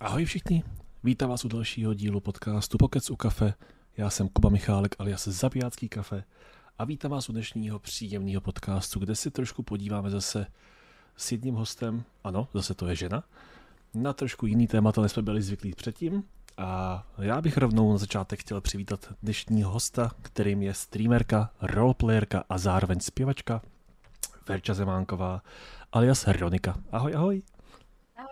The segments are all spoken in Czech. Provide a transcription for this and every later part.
Ahoj všichni, vítám vás u dalšího dílu podcastu Pokec u kafe. Já jsem Kuba Michálek alias Zabijácký kafe a vítám vás u dnešního příjemného podcastu, kde si trošku podíváme zase s jedním hostem, ano, zase to je žena, na trošku jiný témata, než jsme byli zvyklí předtím. A já bych rovnou na začátek chtěl přivítat dnešního hosta, kterým je streamerka, roleplayerka a zároveň zpěvačka Verča Zemánková alias Ronika. Ahoj, ahoj.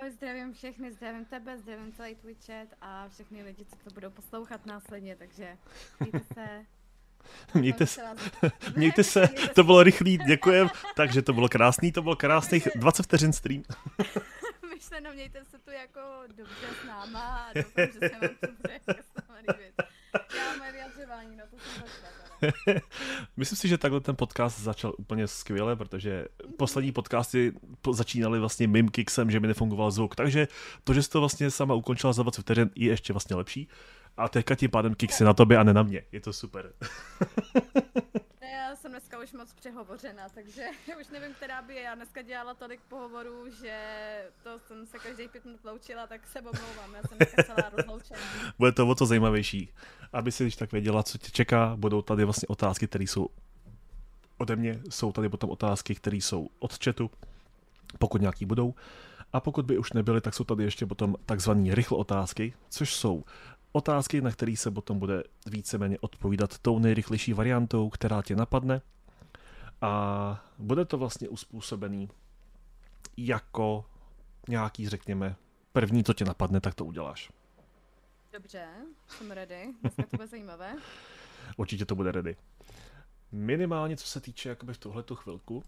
Ahoj, zdravím všechny, zdravím tebe, zdravím celý tvůj chat a všechny lidi, co to budou poslouchat následně, takže mějte se. Mějte se, mějte se, to bylo rychlý, děkujem. Takže to bylo krásný, to bylo krásných 20 vteřin stream. Myšleno, mějte se tu jako dobře s náma a doufám, že se vám to bude líbit. Já mám vyjadřování, no to jsem začala. Myslím si, že takhle ten podcast začal úplně skvěle, protože poslední podcasty začínaly vlastně mým kicksem, že mi nefungoval zvuk. Takže to, že jsi to vlastně sama ukončila za 20 vteřin, je ještě vlastně lepší. A teďka tím pádem kiksy na tobě a ne na mě. Je to super. Jsem dneska už moc přehovořena, takže už nevím, která by je. Já dneska dělala tolik pohovorů, že to jsem se každý pět minut loučila, tak se omlouvám, já jsem dneska celá rozloučená. Bude to o to zajímavější. Aby si když tak věděla, co tě čeká, budou tady vlastně otázky, které jsou ode mě, jsou tady potom otázky, které jsou od chatu, pokud nějaký budou. A pokud by už nebyly, tak jsou tady ještě potom takzvané rychle otázky, což jsou otázky, na které se potom bude víceméně odpovídat tou nejrychlejší variantou, která tě napadne. A bude to vlastně uspůsobený jako nějaký, řekněme, první, co tě napadne, tak to uděláš. Dobře, jsem ready. Dneska to bude zajímavé. Určitě to bude ready. Minimálně, co se týče jakoby v tuhletu chvilku,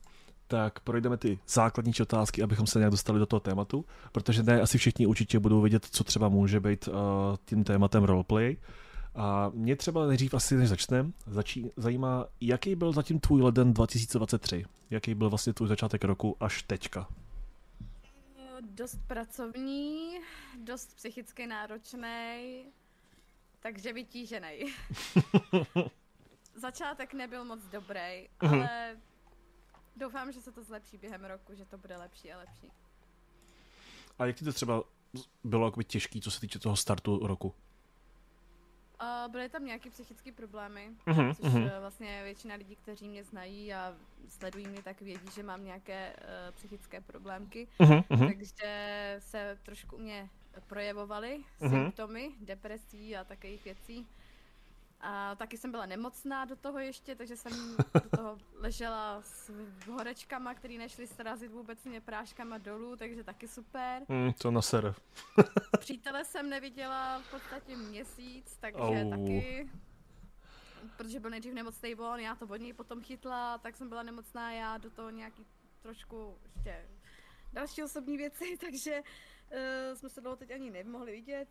tak projdeme ty základní otázky, abychom se nějak dostali do toho tématu, protože ne asi všichni určitě budou vědět, co třeba může být uh, tím tématem roleplay. A mě třeba nejdřív asi, než začneme, začí, zajímá, jaký byl zatím tvůj leden 2023? Jaký byl vlastně tvůj začátek roku až teďka? Dost pracovní, dost psychicky náročný, takže vytížený. Začátek nebyl moc dobrý, ale Doufám, že se to zlepší během roku, že to bude lepší a lepší. A jak ti to třeba bylo jakoby těžký, co se týče toho startu roku? Uh, byly tam nějaké psychické problémy, uh-huh, což uh-huh. vlastně většina lidí, kteří mě znají a sledují mě, tak vědí, že mám nějaké uh, psychické problémky, uh-huh, uh-huh. takže se trošku u mě projevovaly uh-huh. symptomy depresí a takových věcí. A taky jsem byla nemocná do toho ještě, takže jsem do toho ležela s horečkama, které nešly srazit vůbec mě práškama dolů, takže taky super. Mm, to na ser. Přítele jsem neviděla v podstatě měsíc, takže oh. taky protože byl nejdřív nemocný on, já to od něj potom chytla, tak jsem byla nemocná já, do toho nějaký trošku ještě další osobní věci, takže uh, jsme se dlouho teď ani nemohli vidět,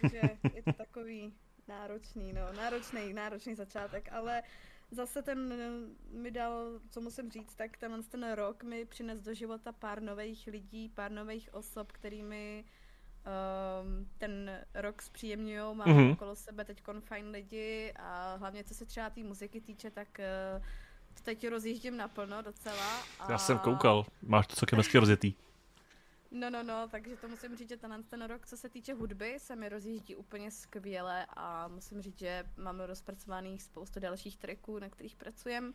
takže je to takový náročný, no, náročný, náročný začátek, ale zase ten mi dal, co musím říct, tak tenhle ten rok mi přines do života pár nových lidí, pár nových osob, kterými um, ten rok zpříjemňují. Mám mm-hmm. okolo sebe teď fajn lidi a hlavně co se třeba té muziky týče, tak uh, teď rozjíždím naplno docela. A... Já jsem koukal, máš to celkem hezky rozjetý. No, no, no, takže to musím říct, že ten, ten rok, co se týče hudby, se mi rozjíždí úplně skvěle a musím říct, že máme rozpracovaných spoustu dalších tracků, na kterých pracujeme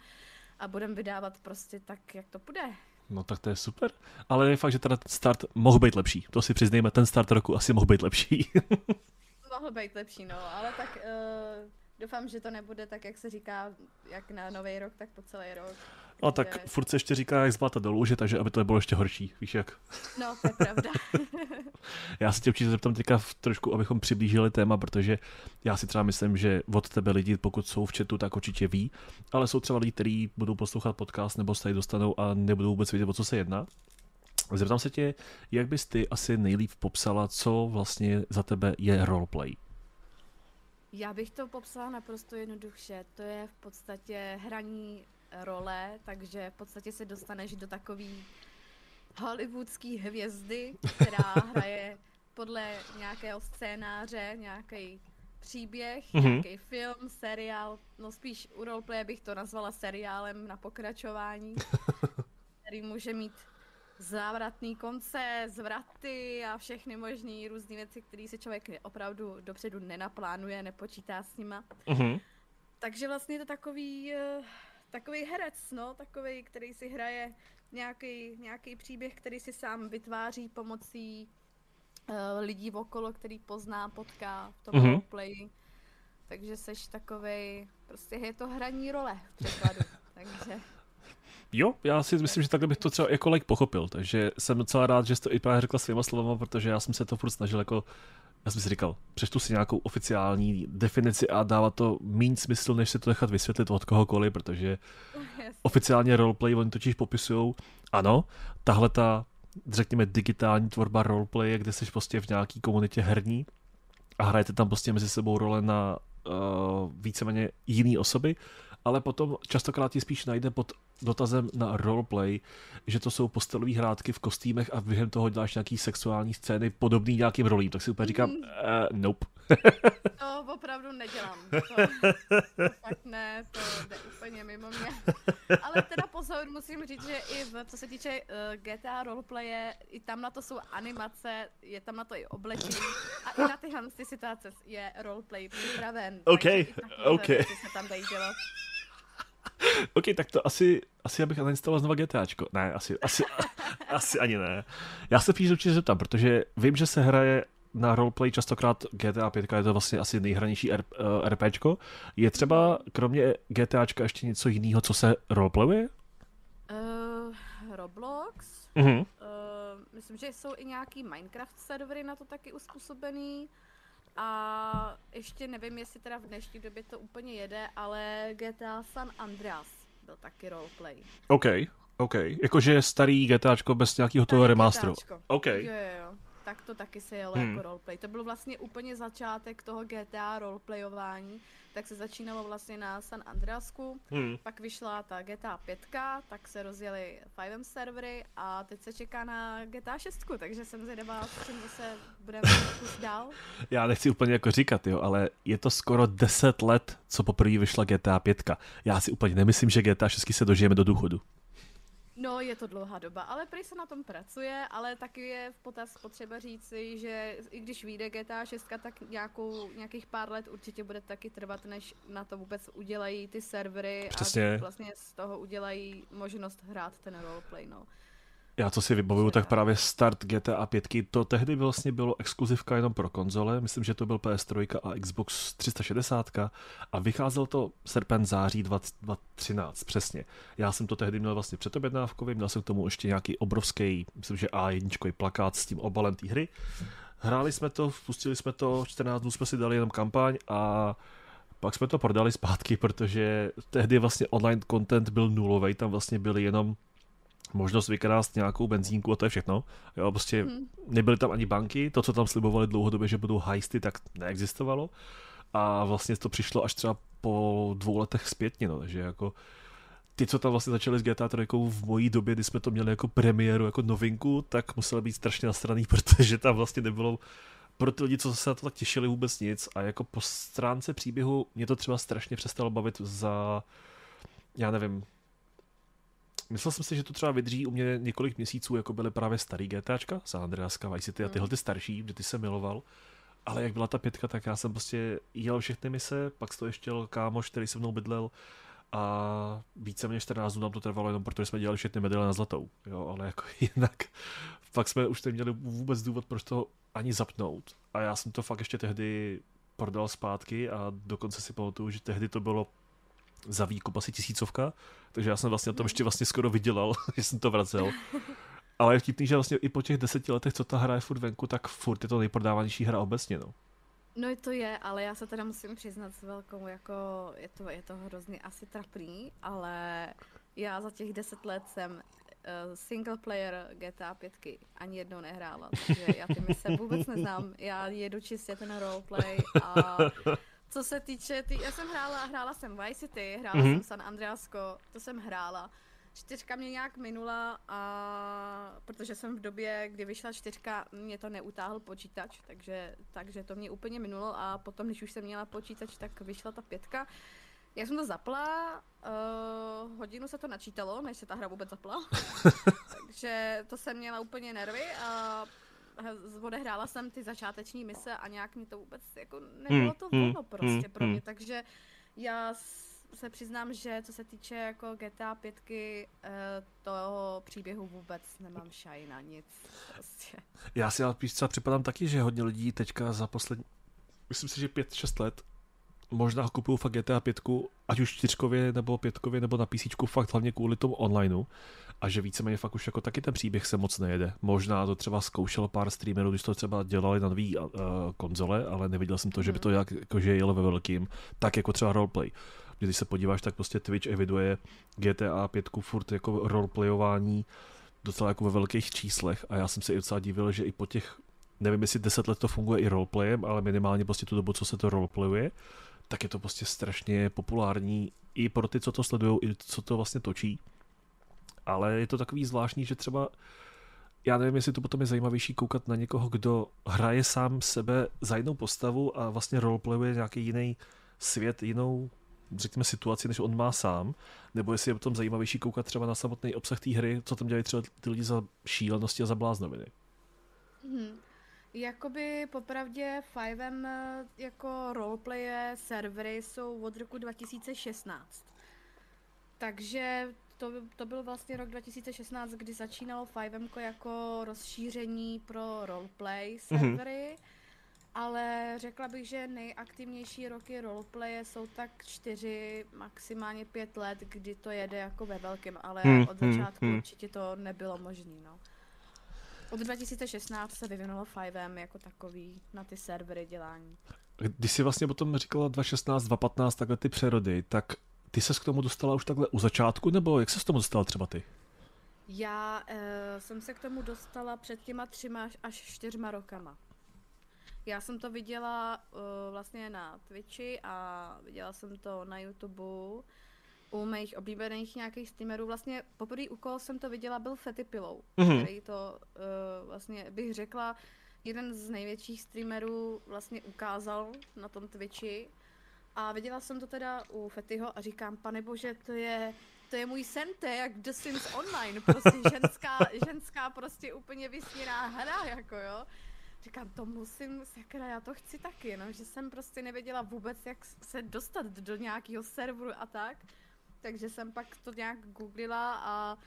a budeme vydávat prostě tak, jak to půjde. No tak to je super, ale je fakt, že teda start mohl být lepší. To si přiznejme, ten start roku asi mohl být lepší. mohl být lepší, no, ale tak uh, doufám, že to nebude tak, jak se říká, jak na nový rok, tak po celý rok. No tak furt se ještě říká, jak zlata dolů, že takže aby to nebylo ještě horší, víš jak. No, to je pravda. já se tě určitě zeptám teďka trošku, abychom přiblížili téma, protože já si třeba myslím, že od tebe lidi, pokud jsou v chatu, tak určitě ví, ale jsou třeba lidi, kteří budou poslouchat podcast nebo se tady dostanou a nebudou vůbec vědět, o co se jedná. Zeptám se tě, jak bys ty asi nejlíp popsala, co vlastně za tebe je roleplay? Já bych to popsala naprosto jednoduše. To je v podstatě hraní role, takže v podstatě se dostaneš do takový hollywoodské hvězdy, která hraje podle nějakého scénáře, nějaký příběh, mm-hmm. nějaký film, seriál, no spíš u roleplay bych to nazvala seriálem na pokračování, který může mít závratný konce, zvraty a všechny možné různé věci, které si člověk opravdu dopředu nenaplánuje, nepočítá s nima. Mm-hmm. Takže vlastně je to takový, uh, takový herec, no, takový, který si hraje nějaký, nějaký příběh, který si sám vytváří pomocí uh, lidí okolo, který pozná, potká v tom mm-hmm. roleplay. Takže seš takovej, prostě je to hraní role v překladu, takže... Jo, já si myslím, že takhle bych to třeba jako like pochopil, takže jsem docela rád, že jsi to i právě řekla svýma slovama, protože já jsem se to furt snažil jako já jsem si říkal, přečtu si nějakou oficiální definici a dává to méně smysl, než se to nechat vysvětlit od kohokoliv, protože oficiálně roleplay oni totiž popisují, ano, tahle ta, řekněme, digitální tvorba roleplay, kde jsi prostě v nějaký komunitě herní a hrajete tam prostě mezi sebou role na uh, víceméně jiný osoby, ale potom častokrát ji spíš najde pod dotazem na roleplay, že to jsou postelové hrátky v kostýmech a během toho děláš nějaký sexuální scény podobný nějakým rolím, tak si úplně říkám, mm. uh, nope. to opravdu nedělám. To, to fakt ne, to jde úplně mimo mě. Ale teda pozor, musím říct, že i v, co se týče uh, eh, GTA roleplaye, i tam na to jsou animace, je tam na to i oblečení a i na tyhle ty situace je roleplay připraven. OK, OK. se tam dají dělat. OK, tak to asi, asi abych nainstaloval znova GTAčko. Ne, asi, asi, asi ani ne. Já se píš určitě zeptám, protože vím, že se hraje na roleplay častokrát GTA 5 je to vlastně asi nejhranější R, uh, RPčko. Je třeba kromě GTAčka ještě něco jiného, co se roleplayuje? Uh, Roblox. Uh-huh. Uh, myslím, že jsou i nějaký Minecraft servery na to taky uspůsobený. A ještě nevím, jestli teda v dnešní době to úplně jede, ale GTA San Andreas byl taky roleplay. OK, OK. Jakože starý GTAčko bez nějakého toho remasteru. OK. Jo, jo, jo. Tak to taky se jelo hmm. jako roleplay. To byl vlastně úplně začátek toho GTA roleplayování tak se začínalo vlastně na San Andreasku, hmm. pak vyšla ta GTA 5, tak se rozjeli 5M servery a teď se čeká na GTA 6, takže jsem zvědavá, s čím zase budeme dál. Já nechci úplně jako říkat, jo, ale je to skoro 10 let, co poprvé vyšla GTA 5. Já si úplně nemyslím, že GTA 6 se dožijeme do důchodu. No, je to dlouhá doba, ale prý se na tom pracuje, ale taky je v potaz potřeba říci, že i když vyjde GTA 6, tak nějakou, nějakých pár let určitě bude taky trvat, než na to vůbec udělají ty servery Přesně. a vlastně z toho udělají možnost hrát ten roleplay, no. Já co si vybavuju, tak právě start GTA 5, to tehdy vlastně bylo exkluzivka jenom pro konzole, myslím, že to byl PS3 a Xbox 360 a vycházel to srpen září 2013, přesně. Já jsem to tehdy měl vlastně předobjednávkový, měl jsem k tomu ještě nějaký obrovský, myslím, že A1 plakát s tím obalem té hry. Hráli jsme to, pustili jsme to, 14 dnů jsme si dali jenom kampaň a pak jsme to prodali zpátky, protože tehdy vlastně online content byl nulový, tam vlastně byly jenom možnost vykrást nějakou benzínku a to je všechno. Jo, prostě hmm. nebyly tam ani banky, to, co tam slibovali dlouhodobě, že budou heisty, tak neexistovalo. A vlastně to přišlo až třeba po dvou letech zpětně, no, takže jako ty, co tam vlastně začali s GTA 3 v mojí době, kdy jsme to měli jako premiéru, jako novinku, tak museli být strašně nasraný, protože tam vlastně nebylo pro ty lidi, co se na to tak těšili, vůbec nic. A jako po stránce příběhu mě to třeba strašně přestalo bavit za, já nevím, Myslel jsem si, že to třeba vydrží u mě několik měsíců, jako byly právě starý GTAčka, San Andreaska, Vice City a tyhle ty starší, kde ty se miloval. Ale jak byla ta pětka, tak já jsem prostě jel všechny mise, pak to ještě jel kámoš, který se mnou bydlel a více méně 14 dnů nám to trvalo jenom protože jsme dělali všechny medaile na zlatou, jo, ale jako jinak pak jsme už neměli vůbec důvod, proč to ani zapnout a já jsem to fakt ještě tehdy prodal zpátky a dokonce si pamatuju, že tehdy to bylo za výkup asi tisícovka, takže já jsem vlastně na tom ještě vlastně skoro vydělal, že jsem to vracel. Ale je vtipný, že vlastně i po těch deseti letech, co ta hra je furt venku, tak furt je to nejprodávanější hra obecně, no. No to je, ale já se teda musím přiznat s velkou, jako je to, je to hrozně asi trapný, ale já za těch deset let jsem uh, single player GTA 5 ani jednou nehrála, takže já ty mise vůbec neznám, já jedu čistě ten roleplay a co se týče, ty, já jsem hrála, hrála jsem Vice City, hrála mm-hmm. jsem San Andreasko, to jsem hrála. Čtyřka mě nějak minula a protože jsem v době, kdy vyšla čtyřka, mě to neutáhl počítač, takže, takže to mě úplně minulo a potom, když už jsem měla počítač, tak vyšla ta pětka. Já jsem to zapla, uh, hodinu se to načítalo, než se ta hra vůbec zapla. Takže to jsem měla úplně nervy a odehrála jsem ty začáteční mise a nějak mi to vůbec jako nebylo to hmm, ono prostě hmm, pro mě, takže já se přiznám, že co se týče jako GTA 5, eh, toho příběhu vůbec nemám šaj na nic. Prostě. Já si ale píš třeba připadám taky, že hodně lidí teďka za poslední, myslím si, že 5-6 let možná kupuju fakt GTA 5, ať už čtyřkově nebo pětkově nebo na PC, fakt hlavně kvůli tomu onlineu a že víceméně fakt už jako taky ten příběh se moc nejede. Možná to třeba zkoušelo pár streamerů, když to třeba dělali na nový uh, konzole, ale neviděl jsem to, že by to jak, jako, že jelo ve velkým, tak jako třeba roleplay. Když se podíváš, tak prostě Twitch eviduje GTA 5 furt jako roleplayování docela jako ve velkých číslech a já jsem se i docela divil, že i po těch nevím, jestli 10 let to funguje i roleplayem, ale minimálně prostě tu dobu, co se to roleplayuje, tak je to prostě strašně populární i pro ty, co to sledují, i co to vlastně točí. Ale je to takový zvláštní, že třeba já nevím, jestli to potom je zajímavější koukat na někoho, kdo hraje sám sebe za jinou postavu a vlastně roleplayuje nějaký jiný svět, jinou řekněme situaci, než on má sám, nebo jestli je potom zajímavější koukat třeba na samotný obsah té hry, co tam dělají třeba ty lidi za šílenosti a za bláznoviny. Hmm. Jakoby popravdě Fivem eh, jako roleplaye servery jsou od roku 2016. Takže to, to byl vlastně rok 2016, kdy začínalo Fivem jako rozšíření pro roleplay mhm. servery. Mm-hmm. Ale řekla bych, že nejaktivnější roky roleplaye jsou tak čtyři, maximálně pět let, kdy to jede jako ve velkém, ale hmm, od začátku hmm, určitě to nebylo možné. No. Od 2016 se vyvinulo Fivem jako takový na ty servery dělání. Když jsi vlastně potom říkala 2016, 2015, takhle ty přerody, tak ty se k tomu dostala už takhle u začátku, nebo jak se k tomu dostala třeba ty? Já e, jsem se k tomu dostala před těma třima až čtyřma rokama. Já jsem to viděla uh, vlastně na Twitchi a viděla jsem to na YouTube u mých oblíbených nějakých streamerů. Vlastně poprvé koho jsem to viděla byl Fetty Pillow, mm-hmm. který to uh, vlastně bych řekla jeden z největších streamerů vlastně ukázal na tom Twitchi. A viděla jsem to teda u Fetyho a říkám, pane bože, to je, to je můj sen, to je jak The Sims Online, prostě ženská, ženská prostě úplně vysněná hra, jako jo. Říkám, to musím, sakra, já to chci taky, no, že jsem prostě nevěděla vůbec, jak se dostat do nějakého serveru a tak, takže jsem pak to nějak googlila a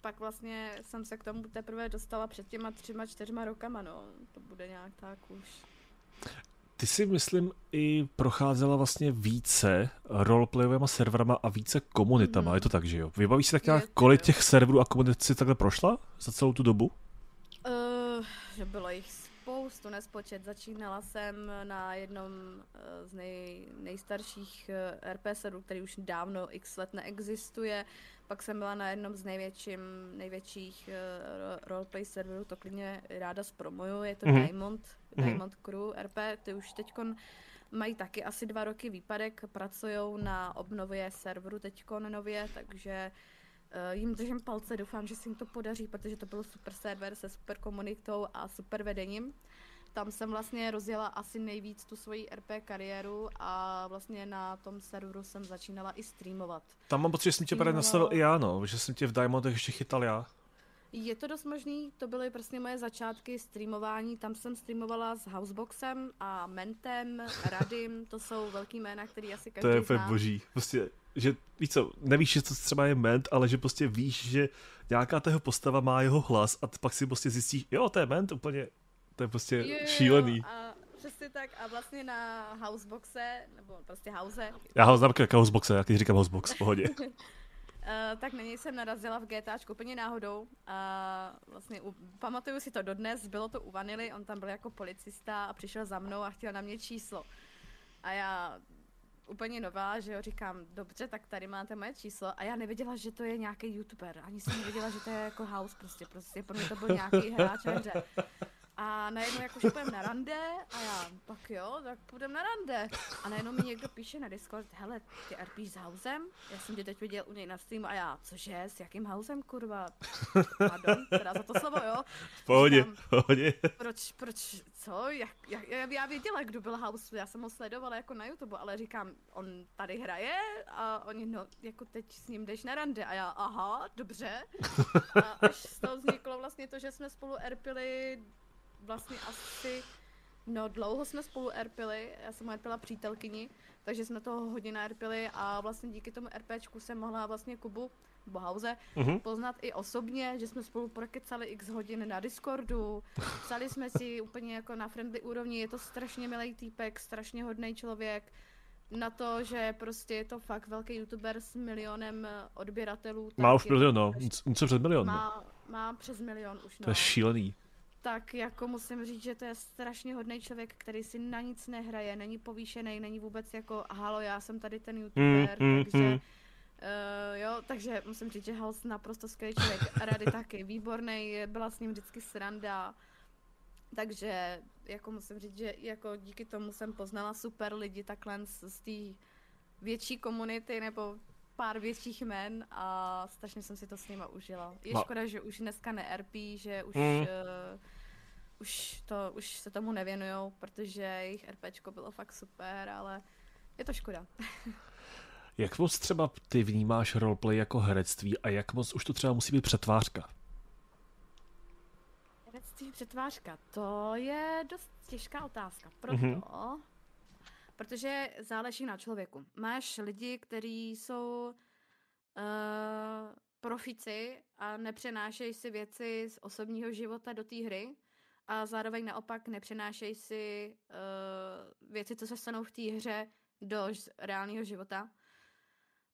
pak vlastně jsem se k tomu teprve dostala před těma třema, čtyřma rokama, no, to bude nějak tak už. Ty si, myslím, i procházela vlastně více roleplayovými serverama a více komunitama, mm. je to tak, že jo? Vybavíš si tak nějak, kolik těch serverů a komunit si takhle prošla za celou tu dobu? Uh, bylo jich spoustu nespočet. Začínala jsem na jednom eh, z nej, nejstarších eh, RP serverů, který už dávno x let neexistuje. Pak jsem byla na jednom z největším, největších uh, roleplay serverů, to klidně ráda zpromuju, je to mm-hmm. Diamond, mm-hmm. Diamond Crew RP, ty už teďkon mají taky asi dva roky výpadek, pracují na obnově serveru teďkon nově, takže Uh, jim držím palce, doufám, že se jim to podaří, protože to byl super server se super komunitou a super vedením. Tam jsem vlastně rozjela asi nejvíc tu svoji RP kariéru a vlastně na tom serveru jsem začínala i streamovat. Tam mám pocit, že jsem tě právě nastavil i já, no, že jsem tě v Diamondech ještě chytal já. Je to dost možný, to byly prostě moje začátky streamování, tam jsem streamovala s Houseboxem a Mentem, Radim, to jsou velký jména, který asi každý To je úplně boží, prostě že víš co, nevíš, že to třeba je ment, ale že prostě víš, že nějaká tého postava má jeho hlas a pak si prostě zjistíš, jo, to je ment, úplně, to je prostě jo, jo, šílený. A přesně tak a vlastně na Houseboxe, nebo prostě House. Já ho znám jako Houseboxe, když říkám Housebox, v pohodě. Uh, tak na něj jsem narazila v GTAčku úplně náhodou a vlastně u, pamatuju si to dodnes, bylo to u Vanily, on tam byl jako policista a přišel za mnou a chtěl na mě číslo. A já úplně nová, že jo, říkám, dobře, tak tady máte moje číslo. A já nevěděla, že to je nějaký youtuber, ani jsem nevěděla, že to je jako house prostě, prostě pro mě to byl nějaký hráč. A najednou jako, že půjdeme na rande a já, tak jo, tak půjdeme na rande. A najednou mi někdo píše na Discord, hele, ty RPíš s Hausem? Já jsem tě teď viděl u něj na streamu a já, cože, s jakým Hausem, kurva? Pardon, teda za to slovo, jo? V pohodě, v pohodě. Proč, proč, co? Jak, jak, já věděla, kdo byl House, já jsem ho sledovala jako na YouTube, ale říkám, on tady hraje a oni, no, jako teď s ním jdeš na rande a já, aha, dobře. A až z toho vzniklo vlastně to, že jsme spolu RPili vlastně asi, no dlouho jsme spolu RPili, já jsem RPila přítelkyni, takže jsme toho hodně RPili a vlastně díky tomu RPčku jsem mohla vlastně Kubu Bohauze uh-huh. poznat i osobně, že jsme spolu prokecali x hodin na Discordu, psali jsme si úplně jako na friendly úrovni, je to strašně milý týpek, strašně hodný člověk, na to, že prostě je to fakt velký youtuber s milionem odběratelů. Má už milion, no. Něco přes milion. Má, má přes milion už, no. To je šílený tak jako musím říct, že to je strašně hodný člověk, který si na nic nehraje, není povýšený, není vůbec jako halo, já jsem tady ten youtuber, mm, mm, takže mm. Uh, jo, takže musím říct, že Hals naprosto skvělý člověk, Rady taky, výborný, byla s ním vždycky sranda, takže jako musím říct, že jako díky tomu jsem poznala super lidi takhle z, z té větší komunity nebo pár větších jmen a strašně jsem si to s nima užila. Je no. škoda, že už dneska neRP, že už, mm. uh, už, to, už se tomu nevěnujou, protože jejich RPčko bylo fakt super, ale je to škoda. jak moc třeba ty vnímáš roleplay jako herectví a jak moc už to třeba musí být přetvářka? Herectví přetvářka, to je dost těžká otázka, proto, mm-hmm. Protože záleží na člověku. Máš lidi, kteří jsou uh, profici a nepřenášejí si věci z osobního života do té hry a zároveň naopak nepřenášejí si uh, věci, co se stanou v té hře, do reálného života.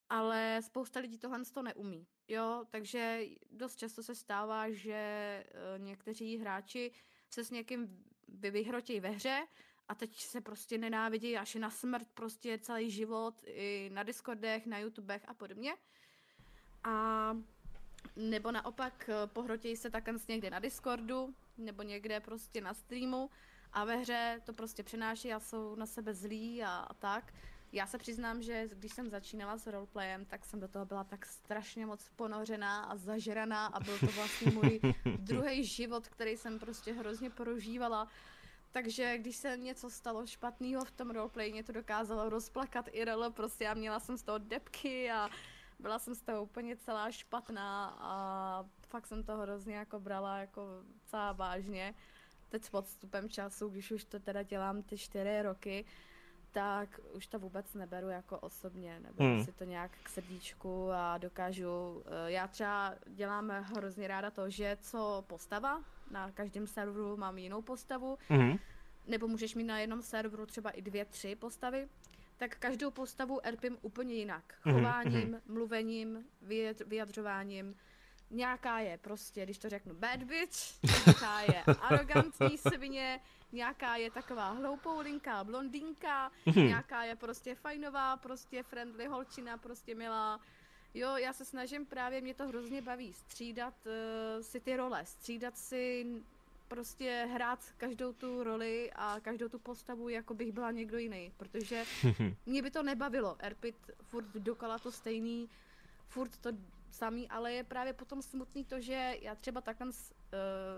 Ale spousta lidí tohle to neumí. Jo, takže dost často se stává, že uh, někteří hráči se s někým vyhrotějí ve hře a teď se prostě nenávidí až na smrt prostě celý život i na Discordech, na YouTubech a podobně. A nebo naopak eh, pohrotějí se takhle někde na Discordu, nebo někde prostě na streamu a ve hře to prostě přenáší a jsou na sebe zlí a, a tak. Já se přiznám, že když jsem začínala s roleplayem, tak jsem do toho byla tak strašně moc ponořená a zažraná a byl to vlastně můj druhý život, který jsem prostě hrozně prožívala takže když se něco stalo špatného v tom roleplay, mě to dokázalo rozplakat i rolo, prostě já měla jsem z toho depky a byla jsem z toho úplně celá špatná a fakt jsem to hrozně jako brala jako celá vážně. Teď s podstupem času, když už to teda dělám ty čtyři roky, tak už to vůbec neberu jako osobně, neberu hmm. si to nějak k srdíčku a dokážu, eh, já třeba dělám hrozně ráda to, že co postava, na každém serveru mám jinou postavu, hmm. nebo můžeš mít na jednom serveru třeba i dvě, tři postavy, tak každou postavu erpím úplně jinak. Mhm, Chováním, hmm. mluvením, vyjadřováním, nějaká je prostě, když to řeknu, bad bitch, nějaká je arrogantní svině, nějaká je taková hloupou linka, blondýnka, mm-hmm. nějaká je prostě fajnová, prostě friendly holčina, prostě milá. Jo, já se snažím právě, mě to hrozně baví, střídat uh, si ty role, střídat si prostě hrát každou tu roli a každou tu postavu, jako bych byla někdo jiný, protože mě by to nebavilo, Erpit furt dokola to stejný, furt to samý, ale je právě potom smutný to, že já třeba takhle uh,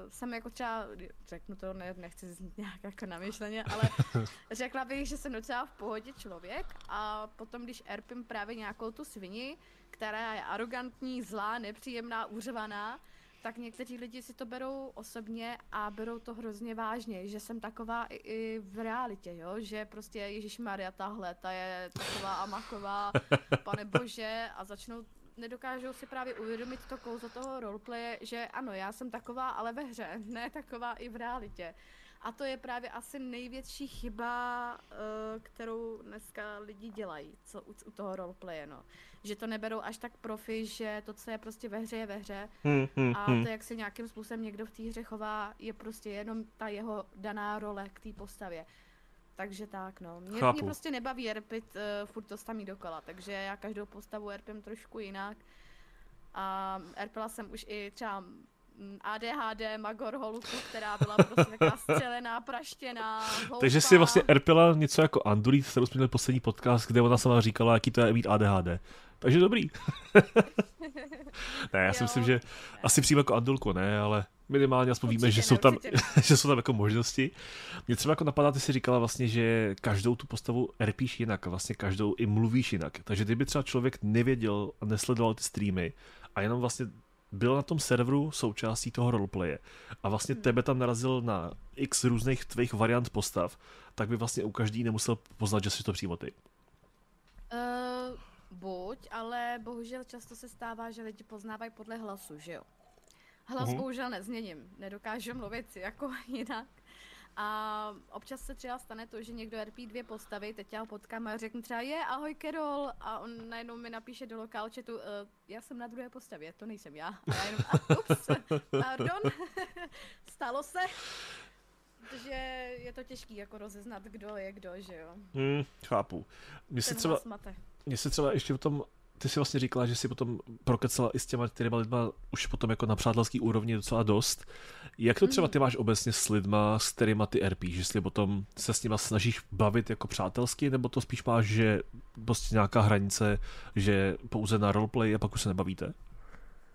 jsem jako třeba, řeknu to, ne, nechci znít nějak jako namyšleně, ale řekla bych, že jsem docela v pohodě člověk a potom, když erpím právě nějakou tu svini, která je arrogantní, zlá, nepříjemná, uřvaná, tak někteří lidi si to berou osobně a berou to hrozně vážně, že jsem taková i, i v realitě, jo? že prostě Ježíš Maria tahle, ta je taková a maková, pane bože, a začnou nedokážou si právě uvědomit to kouzlo toho roleplaye, že ano, já jsem taková, ale ve hře, ne taková i v realitě. A to je právě asi největší chyba, uh, kterou dneska lidi dělají, co u, u toho roleplaye, no. Že to neberou až tak profi, že to, co je prostě ve hře, je ve hře. Hmm, hmm, a hmm. to, jak se nějakým způsobem někdo v té hře chová, je prostě jenom ta jeho daná role k té postavě. Takže tak, no. Mě, mě prostě nebaví RPit uh, furt to samý dokola, takže já každou postavu RPím trošku jinak. A RPila jsem už i třeba mm, ADHD Magor Holuku, která byla prostě taková střelená, praštěná, hloupá. Takže si vlastně erpila něco jako Android, kterou jsme měli poslední podcast, kde ona sama říkala, jaký to je mít ADHD. Takže dobrý. ne, já si myslím, že asi přímo jako Andulko ne, ale minimálně aspoň určitě víme, že, ne, jsou tam, že jsou tam jako možnosti. Mě třeba jako napadá, ty si říkala vlastně, že každou tu postavu RPíš jinak a vlastně každou i mluvíš jinak. Takže kdyby třeba člověk nevěděl a nesledoval ty streamy a jenom vlastně byl na tom serveru součástí toho roleplaye a vlastně hmm. tebe tam narazil na x různých tvých variant postav, tak by vlastně u každý nemusel poznat, že jsi to přímo ty. Uh, buď, ale bohužel často se stává, že lidi poznávají podle hlasu, že jo? Hlas uh-huh. bohužel nezměním, nedokážu mluvit jako jinak. A občas se třeba stane to, že někdo RP dvě postavy, teď já ho potkám a řeknu třeba je, ahoj Kerol, a on najednou mi napíše do lokál chatu, uh, já jsem na druhé postavě, to nejsem já. A já jenom, a, ups, pardon, stalo se. Protože je to těžký jako rozeznat, kdo je kdo, že jo. Hmm, chápu. Mně se třeba, mně se třeba ještě o tom ty si vlastně říkala, že si potom prokecala i s těma těma lidma už potom jako na přátelský úrovni docela dost. Jak to třeba ty máš obecně s lidma, s kterýma ty RPíš? Jestli potom se s nima snažíš bavit jako přátelsky, nebo to spíš máš, že prostě nějaká hranice, že pouze na roleplay a pak už se nebavíte?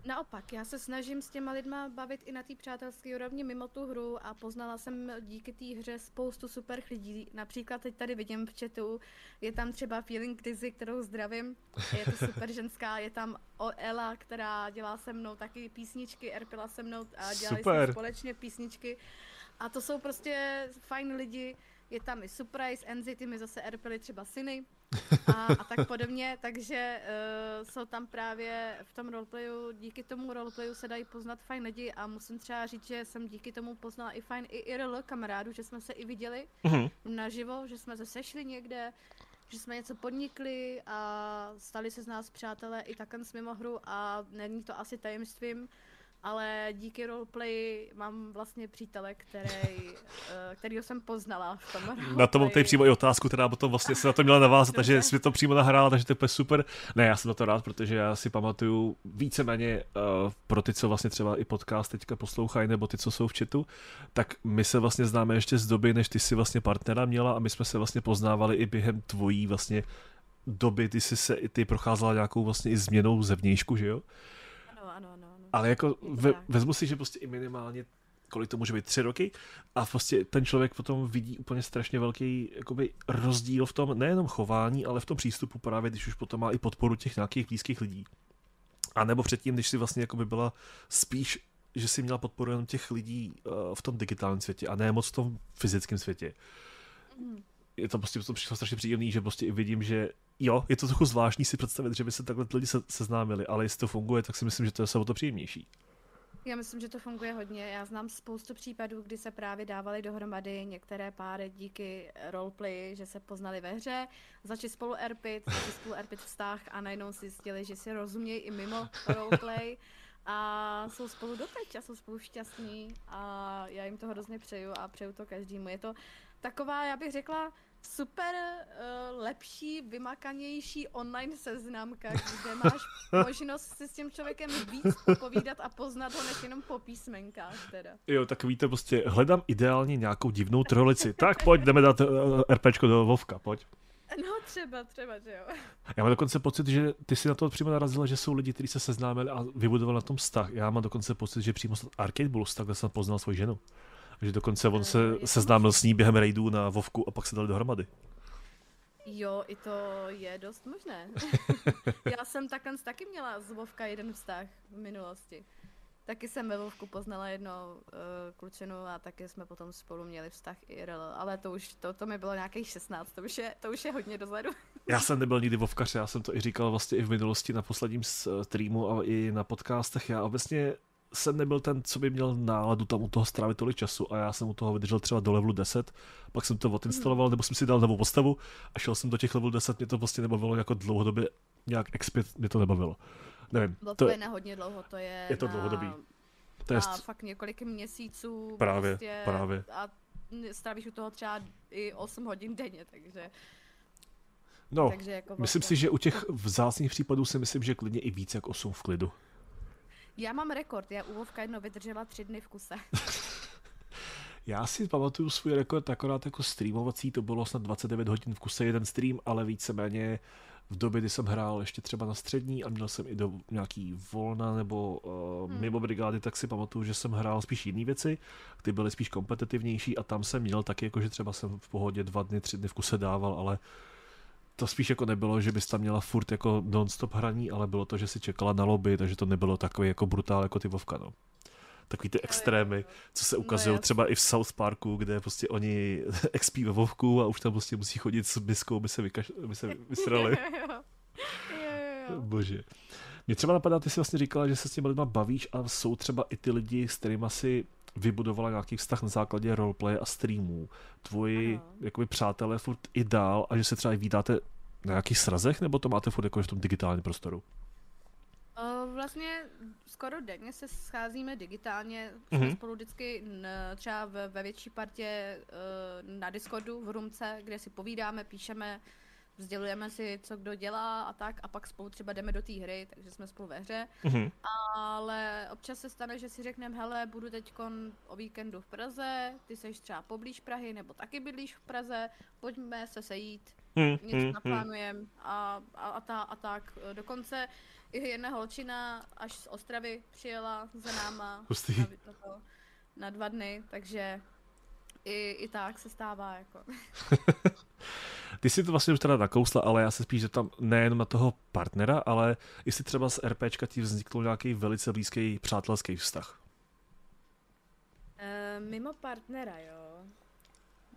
Naopak, já se snažím s těma lidma bavit i na té přátelské úrovni mimo tu hru a poznala jsem díky té hře spoustu super lidí. Například teď tady vidím v chatu, je tam třeba Feeling Dizzy, kterou zdravím. Je to super ženská, je tam Ela, která dělá se mnou taky písničky, erpila se mnou a dělali super. jsme společně písničky. A to jsou prostě fajn lidi. Je tam i Surprise, Enzy, ty mi zase erpili třeba syny a, a tak podobně, takže uh, jsou tam právě v tom roleplayu, díky tomu roleplayu se dají poznat fajn lidi a musím třeba říct, že jsem díky tomu poznala i fajn i IRL kamarádů, že jsme se i viděli mm-hmm. naživo, že jsme se sešli někde, že jsme něco podnikli a stali se z nás přátelé i takhle mimo hru a není to asi tajemstvím, ale díky roleplay mám vlastně přítele, který, eh, kterýho jsem poznala v tom roleplay. Na to mám tady přímo i otázku, která potom vlastně se na to měla navázat, takže jsi to přímo nahrála, takže to je super. Ne, já jsem na to rád, protože já si pamatuju víceméně uh, pro ty, co vlastně třeba i podcast teďka poslouchají, nebo ty, co jsou v chatu, tak my se vlastně známe ještě z doby, než ty si vlastně partnera měla a my jsme se vlastně poznávali i během tvojí vlastně doby, ty jsi se, ty procházela nějakou vlastně i změnou zevnějšku, že jo? Ale jako ve, vezmu si, že prostě i minimálně kolik to může být, tři roky a prostě ten člověk potom vidí úplně strašně velký jakoby, rozdíl v tom nejenom chování, ale v tom přístupu právě, když už potom má i podporu těch nějakých blízkých lidí. A nebo předtím, když si vlastně jakoby byla spíš, že si měla podporu jenom těch lidí uh, v tom digitálním světě a ne moc v tom fyzickém světě. Mm. Je to prostě to přišlo strašně příjemný, že prostě i vidím, že jo, je to trochu zvláštní si představit, že by se takhle lidi se, seznámili, ale jestli to funguje, tak si myslím, že to je o to příjemnější. Já myslím, že to funguje hodně. Já znám spoustu případů, kdy se právě dávali dohromady některé páry díky roleplay, že se poznali ve hře, začali spolu erpit, začali spolu erpit vztah a najednou si zjistili, že si rozumějí i mimo roleplay a jsou spolu doteď a jsou spolu šťastní a já jim to hrozně přeju a přeju to každému. Je to taková, já bych řekla, super uh, lepší, vymakanější online seznamka, kde máš možnost si s tím člověkem víc povídat a poznat ho, než jenom po písmenkách teda. Jo, tak víte, prostě hledám ideálně nějakou divnou trolici. tak pojď, jdeme dát uh, RPčko do Vovka, pojď. No třeba, třeba, že jo. Já mám dokonce pocit, že ty si na to přímo narazila, že jsou lidi, kteří se seznámili a vybudovali na tom vztah. Já mám dokonce pocit, že přímo z Arcade Blues takhle jsem poznal svoji ženu. Že dokonce on se seznámil s ní během raidů na Vovku a pak se dali dohromady. Jo, i to je dost možné. Já jsem takhle taky měla z Vovka jeden vztah v minulosti. Taky jsem ve Vovku poznala jednou uh, klučinu a taky jsme potom spolu měli vztah IRL, ale to už, to, to mi bylo nějakých 16, to už je, to už je hodně dozadu. já jsem nebyl nikdy Vovkař, já jsem to i říkal vlastně i v minulosti na posledním streamu a i na podcastech. Já obecně jsem nebyl ten, co by měl náladu tam u toho strávit tolik času a já jsem u toho vydržel třeba do levelu 10, pak jsem to odinstaloval, nebo jsem si dal novou postavu a šel jsem do těch level 10, mě to prostě nebavilo jako dlouhodobě, nějak expit mě to nebavilo. Nevím. Bylo to, to je na hodně dlouho, to je Je to na, dlouhodobý. To je na fakt několik měsíců. Právě, prostě, právě. A strávíš u toho třeba i 8 hodin denně, takže... No, takže jako myslím si, že u těch vzácných případů si myslím, že klidně i víc jak 8 v klidu. Já mám rekord, já úlovka jedno vydržela tři dny v kuse. Já si pamatuju svůj rekord akorát jako streamovací, to bylo snad 29 hodin v kuse jeden stream, ale víceméně v době, kdy jsem hrál ještě třeba na střední a měl jsem i do nějaký volna nebo uh, hmm. mimo brigády, tak si pamatuju, že jsem hrál spíš jiné věci, ty byly spíš kompetitivnější a tam jsem měl taky, jako že třeba jsem v pohodě dva dny, tři dny v kuse dával, ale to spíš jako nebylo, že bys tam měla furt jako non-stop hraní, ale bylo to, že si čekala na lobby, takže to nebylo takový jako brutál jako ty Vovka, no. Takový ty extrémy, co se ukazují no, třeba i v South Parku, kde prostě oni expí ve Vovku a už tam prostě musí chodit s biskou, aby se, vykaš, aby se vysrali. Bože. Mě třeba napadá, ty jsi vlastně říkala, že se s těmi lidma bavíš a jsou třeba i ty lidi, s kterými si vybudovala nějaký vztah na základě roleplay a streamů. Tvoji jakoby přátelé furt i dál a že se třeba i vídáte na nějakých srazech, nebo to máte furt jako v tom digitálním prostoru? vlastně skoro denně se scházíme digitálně, mm-hmm. spolu vždycky třeba ve větší partě eh, na Discordu v Rumce, kde si povídáme, píšeme, vzdělujeme si, co kdo dělá a tak, a pak spolu třeba jdeme do té hry, takže jsme spolu ve hře. Mm-hmm. Ale občas se stane, že si řekneme, hele, budu teď o víkendu v Praze, ty seš třeba poblíž Prahy, nebo taky bydlíš v Praze, pojďme se sejít, mm-hmm. něco mhm. naplánujeme a, a, a, ta, a tak. Dokonce i jedna holčina až z Ostravy přijela za náma na, na, to, na dva dny, takže i, i tak se stává. Jako. Ty si to vlastně už teda nakousla, ale já se spíš zeptám nejen na toho partnera, ale jestli třeba z RPčka ti vznikl nějaký velice blízký přátelský vztah. E, mimo partnera, jo.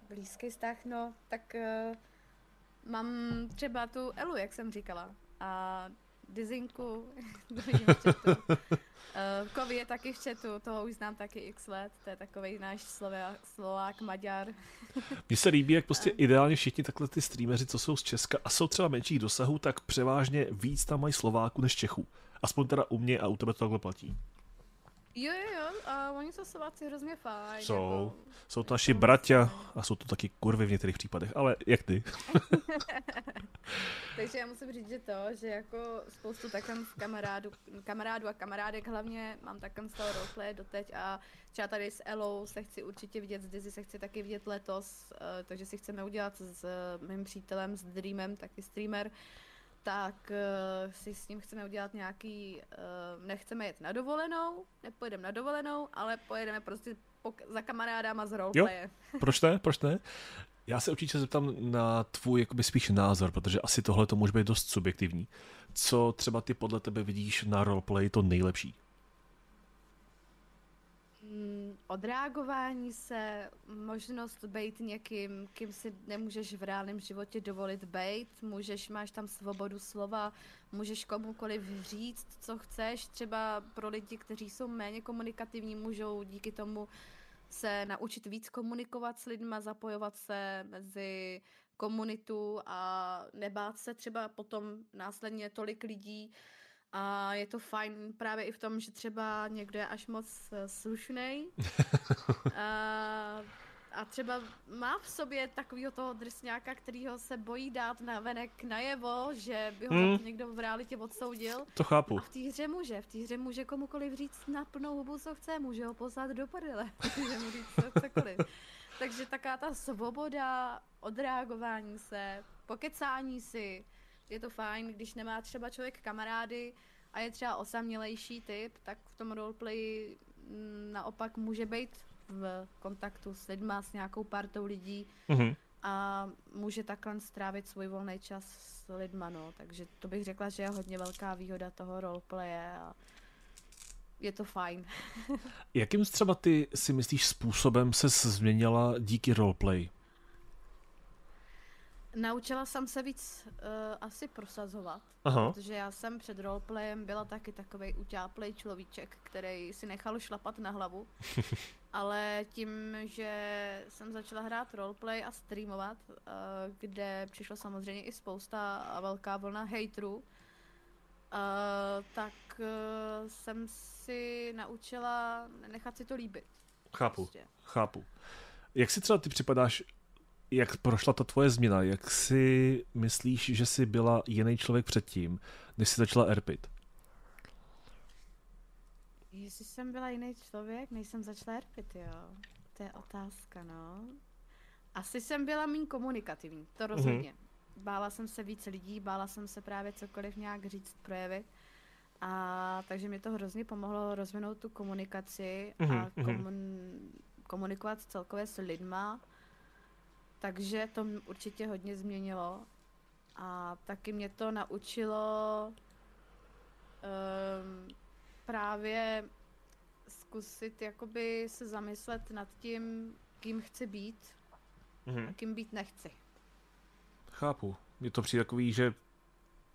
Blízký vztah, no, tak e, mám třeba tu Elu, jak jsem říkala. A Dizinku, Uh, Kovi je taky v chatu, toho už znám taky x let, to je takový náš Slovák, Slovák Maďar. Mně se líbí, jak prostě ideálně všichni takhle ty streameři, co jsou z Česka a jsou třeba menších dosahů, tak převážně víc tam mají Slováku než Čechů. Aspoň teda u mě a u tebe to takhle platí. Jo, jo, jo, a oni jsou Slováci hrozně fajn. Jsou, jako, jsou to naši bratia a jsou to taky kurvy v některých případech, ale jak ty? Takže já musím říct, že to, že jako spoustu takhle kamarádů, kamarádů a kamarádek hlavně mám takhle z toho roleplay doteď a třeba tady s Elou se chci určitě vidět, s Dizzy se chci taky vidět letos, uh, takže si chceme udělat s mým přítelem, s Dreamem, taky streamer, tak uh, si s ním chceme udělat nějaký, uh, nechceme jet na dovolenou, nepojedeme na dovolenou, ale pojedeme prostě po, za kamarádama z roleplaye. Jo, proč ne, proč ne? Já se určitě zeptám na tvůj jakoby spíš názor, protože asi tohle to může být dost subjektivní. Co třeba ty podle tebe vidíš na roleplay to nejlepší? Mm, odreagování se, možnost být někým, kým si nemůžeš v reálném životě dovolit být, můžeš, máš tam svobodu slova, můžeš komukoliv říct, co chceš, třeba pro lidi, kteří jsou méně komunikativní, můžou díky tomu se naučit víc komunikovat s lidma, zapojovat se mezi komunitu a nebát se třeba potom následně tolik lidí, a je to fajn právě i v tom, že třeba někdo je až moc eh, slušnej. a, a třeba má v sobě takového toho drsňáka, kterýho se bojí dát na venek najevo, že by ho hmm. někdo v realitě odsoudil. To chápu. A v té hře může, v té hře může komukoliv říct na plnou hubu, co chce, může ho poslat do prdele, může mu říct cokoliv. Takže taká ta svoboda, odreagování se, pokecání si, je to fajn, když nemá třeba člověk kamarády a je třeba osamělejší typ, tak v tom roleplay mm, naopak může být v kontaktu s lidma, s nějakou partou lidí mm-hmm. a může takhle strávit svůj volný čas s lidma, no. Takže to bych řekla, že je hodně velká výhoda toho roleplaye a je to fajn. Jakým třeba ty si myslíš způsobem se změnila díky roleplay? Naučila jsem se víc uh, asi prosazovat, Aha. protože já jsem před roleplayem byla taky takový utáplej človíček, který si nechal šlapat na hlavu. Ale tím, že jsem začala hrát roleplay a streamovat, uh, kde přišlo samozřejmě i spousta a velká vlna haterů, uh, tak uh, jsem si naučila nechat si to líbit. Chápu, prostě. chápu. Jak si třeba ty připadáš jak prošla ta tvoje změna? Jak si myslíš, že jsi byla jiný člověk předtím, než jsi začala erpit? Jestli jsem byla jiný člověk, než jsem začala erpit, jo. To je otázka, no. Asi jsem byla méně komunikativní, to rozhodně. Mm-hmm. Bála jsem se víc lidí, bála jsem se právě cokoliv nějak říct, projevit. A takže mi to hrozně pomohlo rozvinout tu komunikaci mm-hmm. a mhm. komun, komunikovat celkově s lidma. Takže to určitě hodně změnilo. A taky mě to naučilo um, právě zkusit jakoby se zamyslet nad tím, kým chci být mm-hmm. a kým být nechci. Chápu. Je to přijde takový, že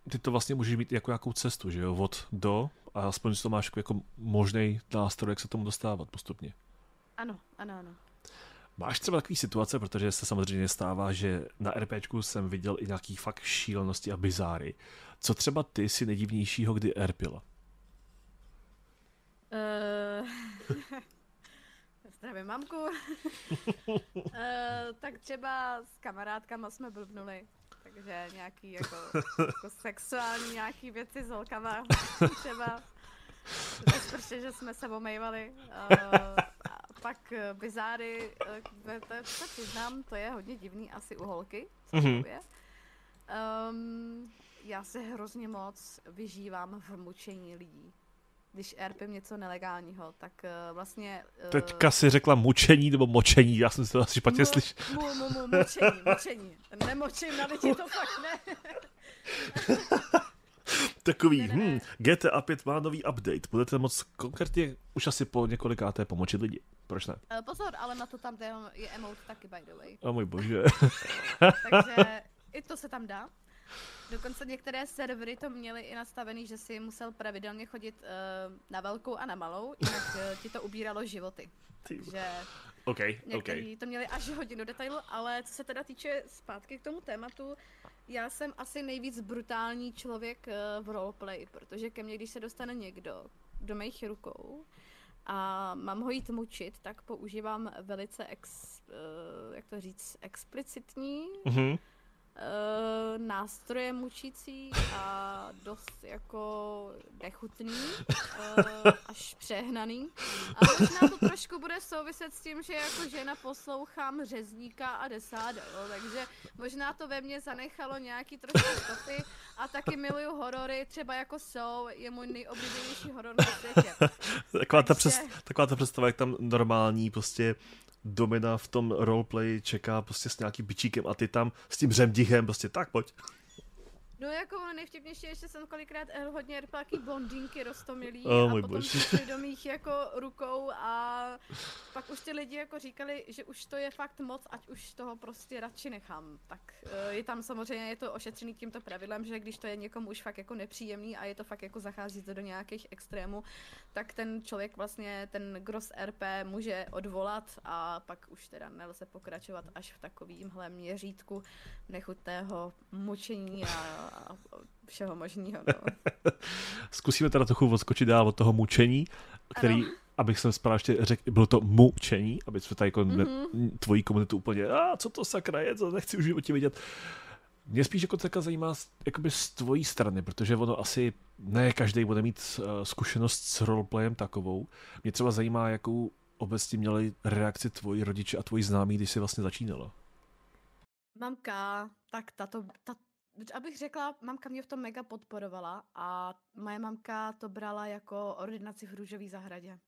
ty to vlastně můžeš mít jako nějakou cestu, že jo, od do a aspoň to máš jako, jako možný nástroj, jak se tomu dostávat postupně. Ano, ano, ano. Máš třeba takový situace, protože se samozřejmě stává, že na RPčku jsem viděl i nějaký fakt šílenosti a bizáry. Co třeba ty si nejdivnějšího kdy RPila? Uh, zdravím mamku. uh, tak třeba s kamarádkama jsme blbnuli. Takže nějaký jako, jako sexuální nějaký věci s holkama. třeba Prostě, že jsme se omejvali. Uh, pak bizáry, uh, to, to přiznám, to je hodně divný asi u holky. Mm-hmm. Um, já se hrozně moc vyžívám v mučení lidí když erpím něco nelegálního, tak uh, vlastně... Uh, Teďka si řekla mučení nebo močení, já jsem se to asi špatně slyšel. Mu, mu, mu, mučení, mučení. Nemočím na lidi, to fakt ne. Takový. Hm, GTA 5 má nový update, budete moc konkrétně už asi po několikáté pomoci lidi. Proč ne? Uh, pozor, ale na to tam je emote taky, by the way. O můj bože. Takže i to se tam dá. Dokonce některé servery to měly i nastavený, že si musel pravidelně chodit uh, na velkou a na malou, jinak uh, ti to ubíralo životy. Takže okay, okay. to měli až hodinu detailu, ale co se teda týče zpátky k tomu tématu, já jsem asi nejvíc brutální člověk uh, v roleplay, protože ke mně, když se dostane někdo do mých rukou a mám ho jít mučit, tak používám velice ex, uh, jak to říct, explicitní mm-hmm uh, nástroje mučící a dost jako nechutný, uh, až přehnaný. A možná to trošku bude souviset s tím, že jako žena poslouchám řezníka a desáda, jo? takže možná to ve mně zanechalo nějaký trošku stopy a taky miluju horory, třeba jako jsou, je můj nejoblíbenější horor na světě. Taková, takže... ta přes, taková ta představa, jak tam normální prostě domina v tom roleplay čeká prostě s nějakým bičíkem a ty tam s tím řemdichem prostě tak pojď. No jako ono nejvtipnější, ještě jsem kolikrát eh, hodně rpáky blondýnky rostomilý oh, a potom šli do mých jako rukou a pak už ty lidi jako říkali, že už to je fakt moc, ať už toho prostě radši nechám. Tak eh, je tam samozřejmě, je to ošetřený tímto pravidlem, že když to je někomu už fakt jako nepříjemný a je to fakt jako zachází do nějakých extrémů, tak ten člověk vlastně ten gros RP může odvolat a pak už teda nelze pokračovat až v takovýmhle měřítku nechutného mučení a a všeho možného. No. Zkusíme teda trochu odskočit dál od toho mučení, který, ano. abych jsem správně ještě řekl, bylo to mučení, aby jsme tady jako mm-hmm. tvojí komunitu úplně, a co to sakra je, co nechci už životě vidět. Mě spíš jako taka zajímá jakoby z tvojí strany, protože ono asi ne každý bude mít uh, zkušenost s roleplayem takovou. Mě třeba zajímá, jakou obecně měli reakci tvoji rodiče a tvoji známí, když jsi vlastně začínala. Mamka, tak tato, ta, abych řekla, mamka mě v tom mega podporovala a moje mamka to brala jako ordinaci v Růžové zahradě.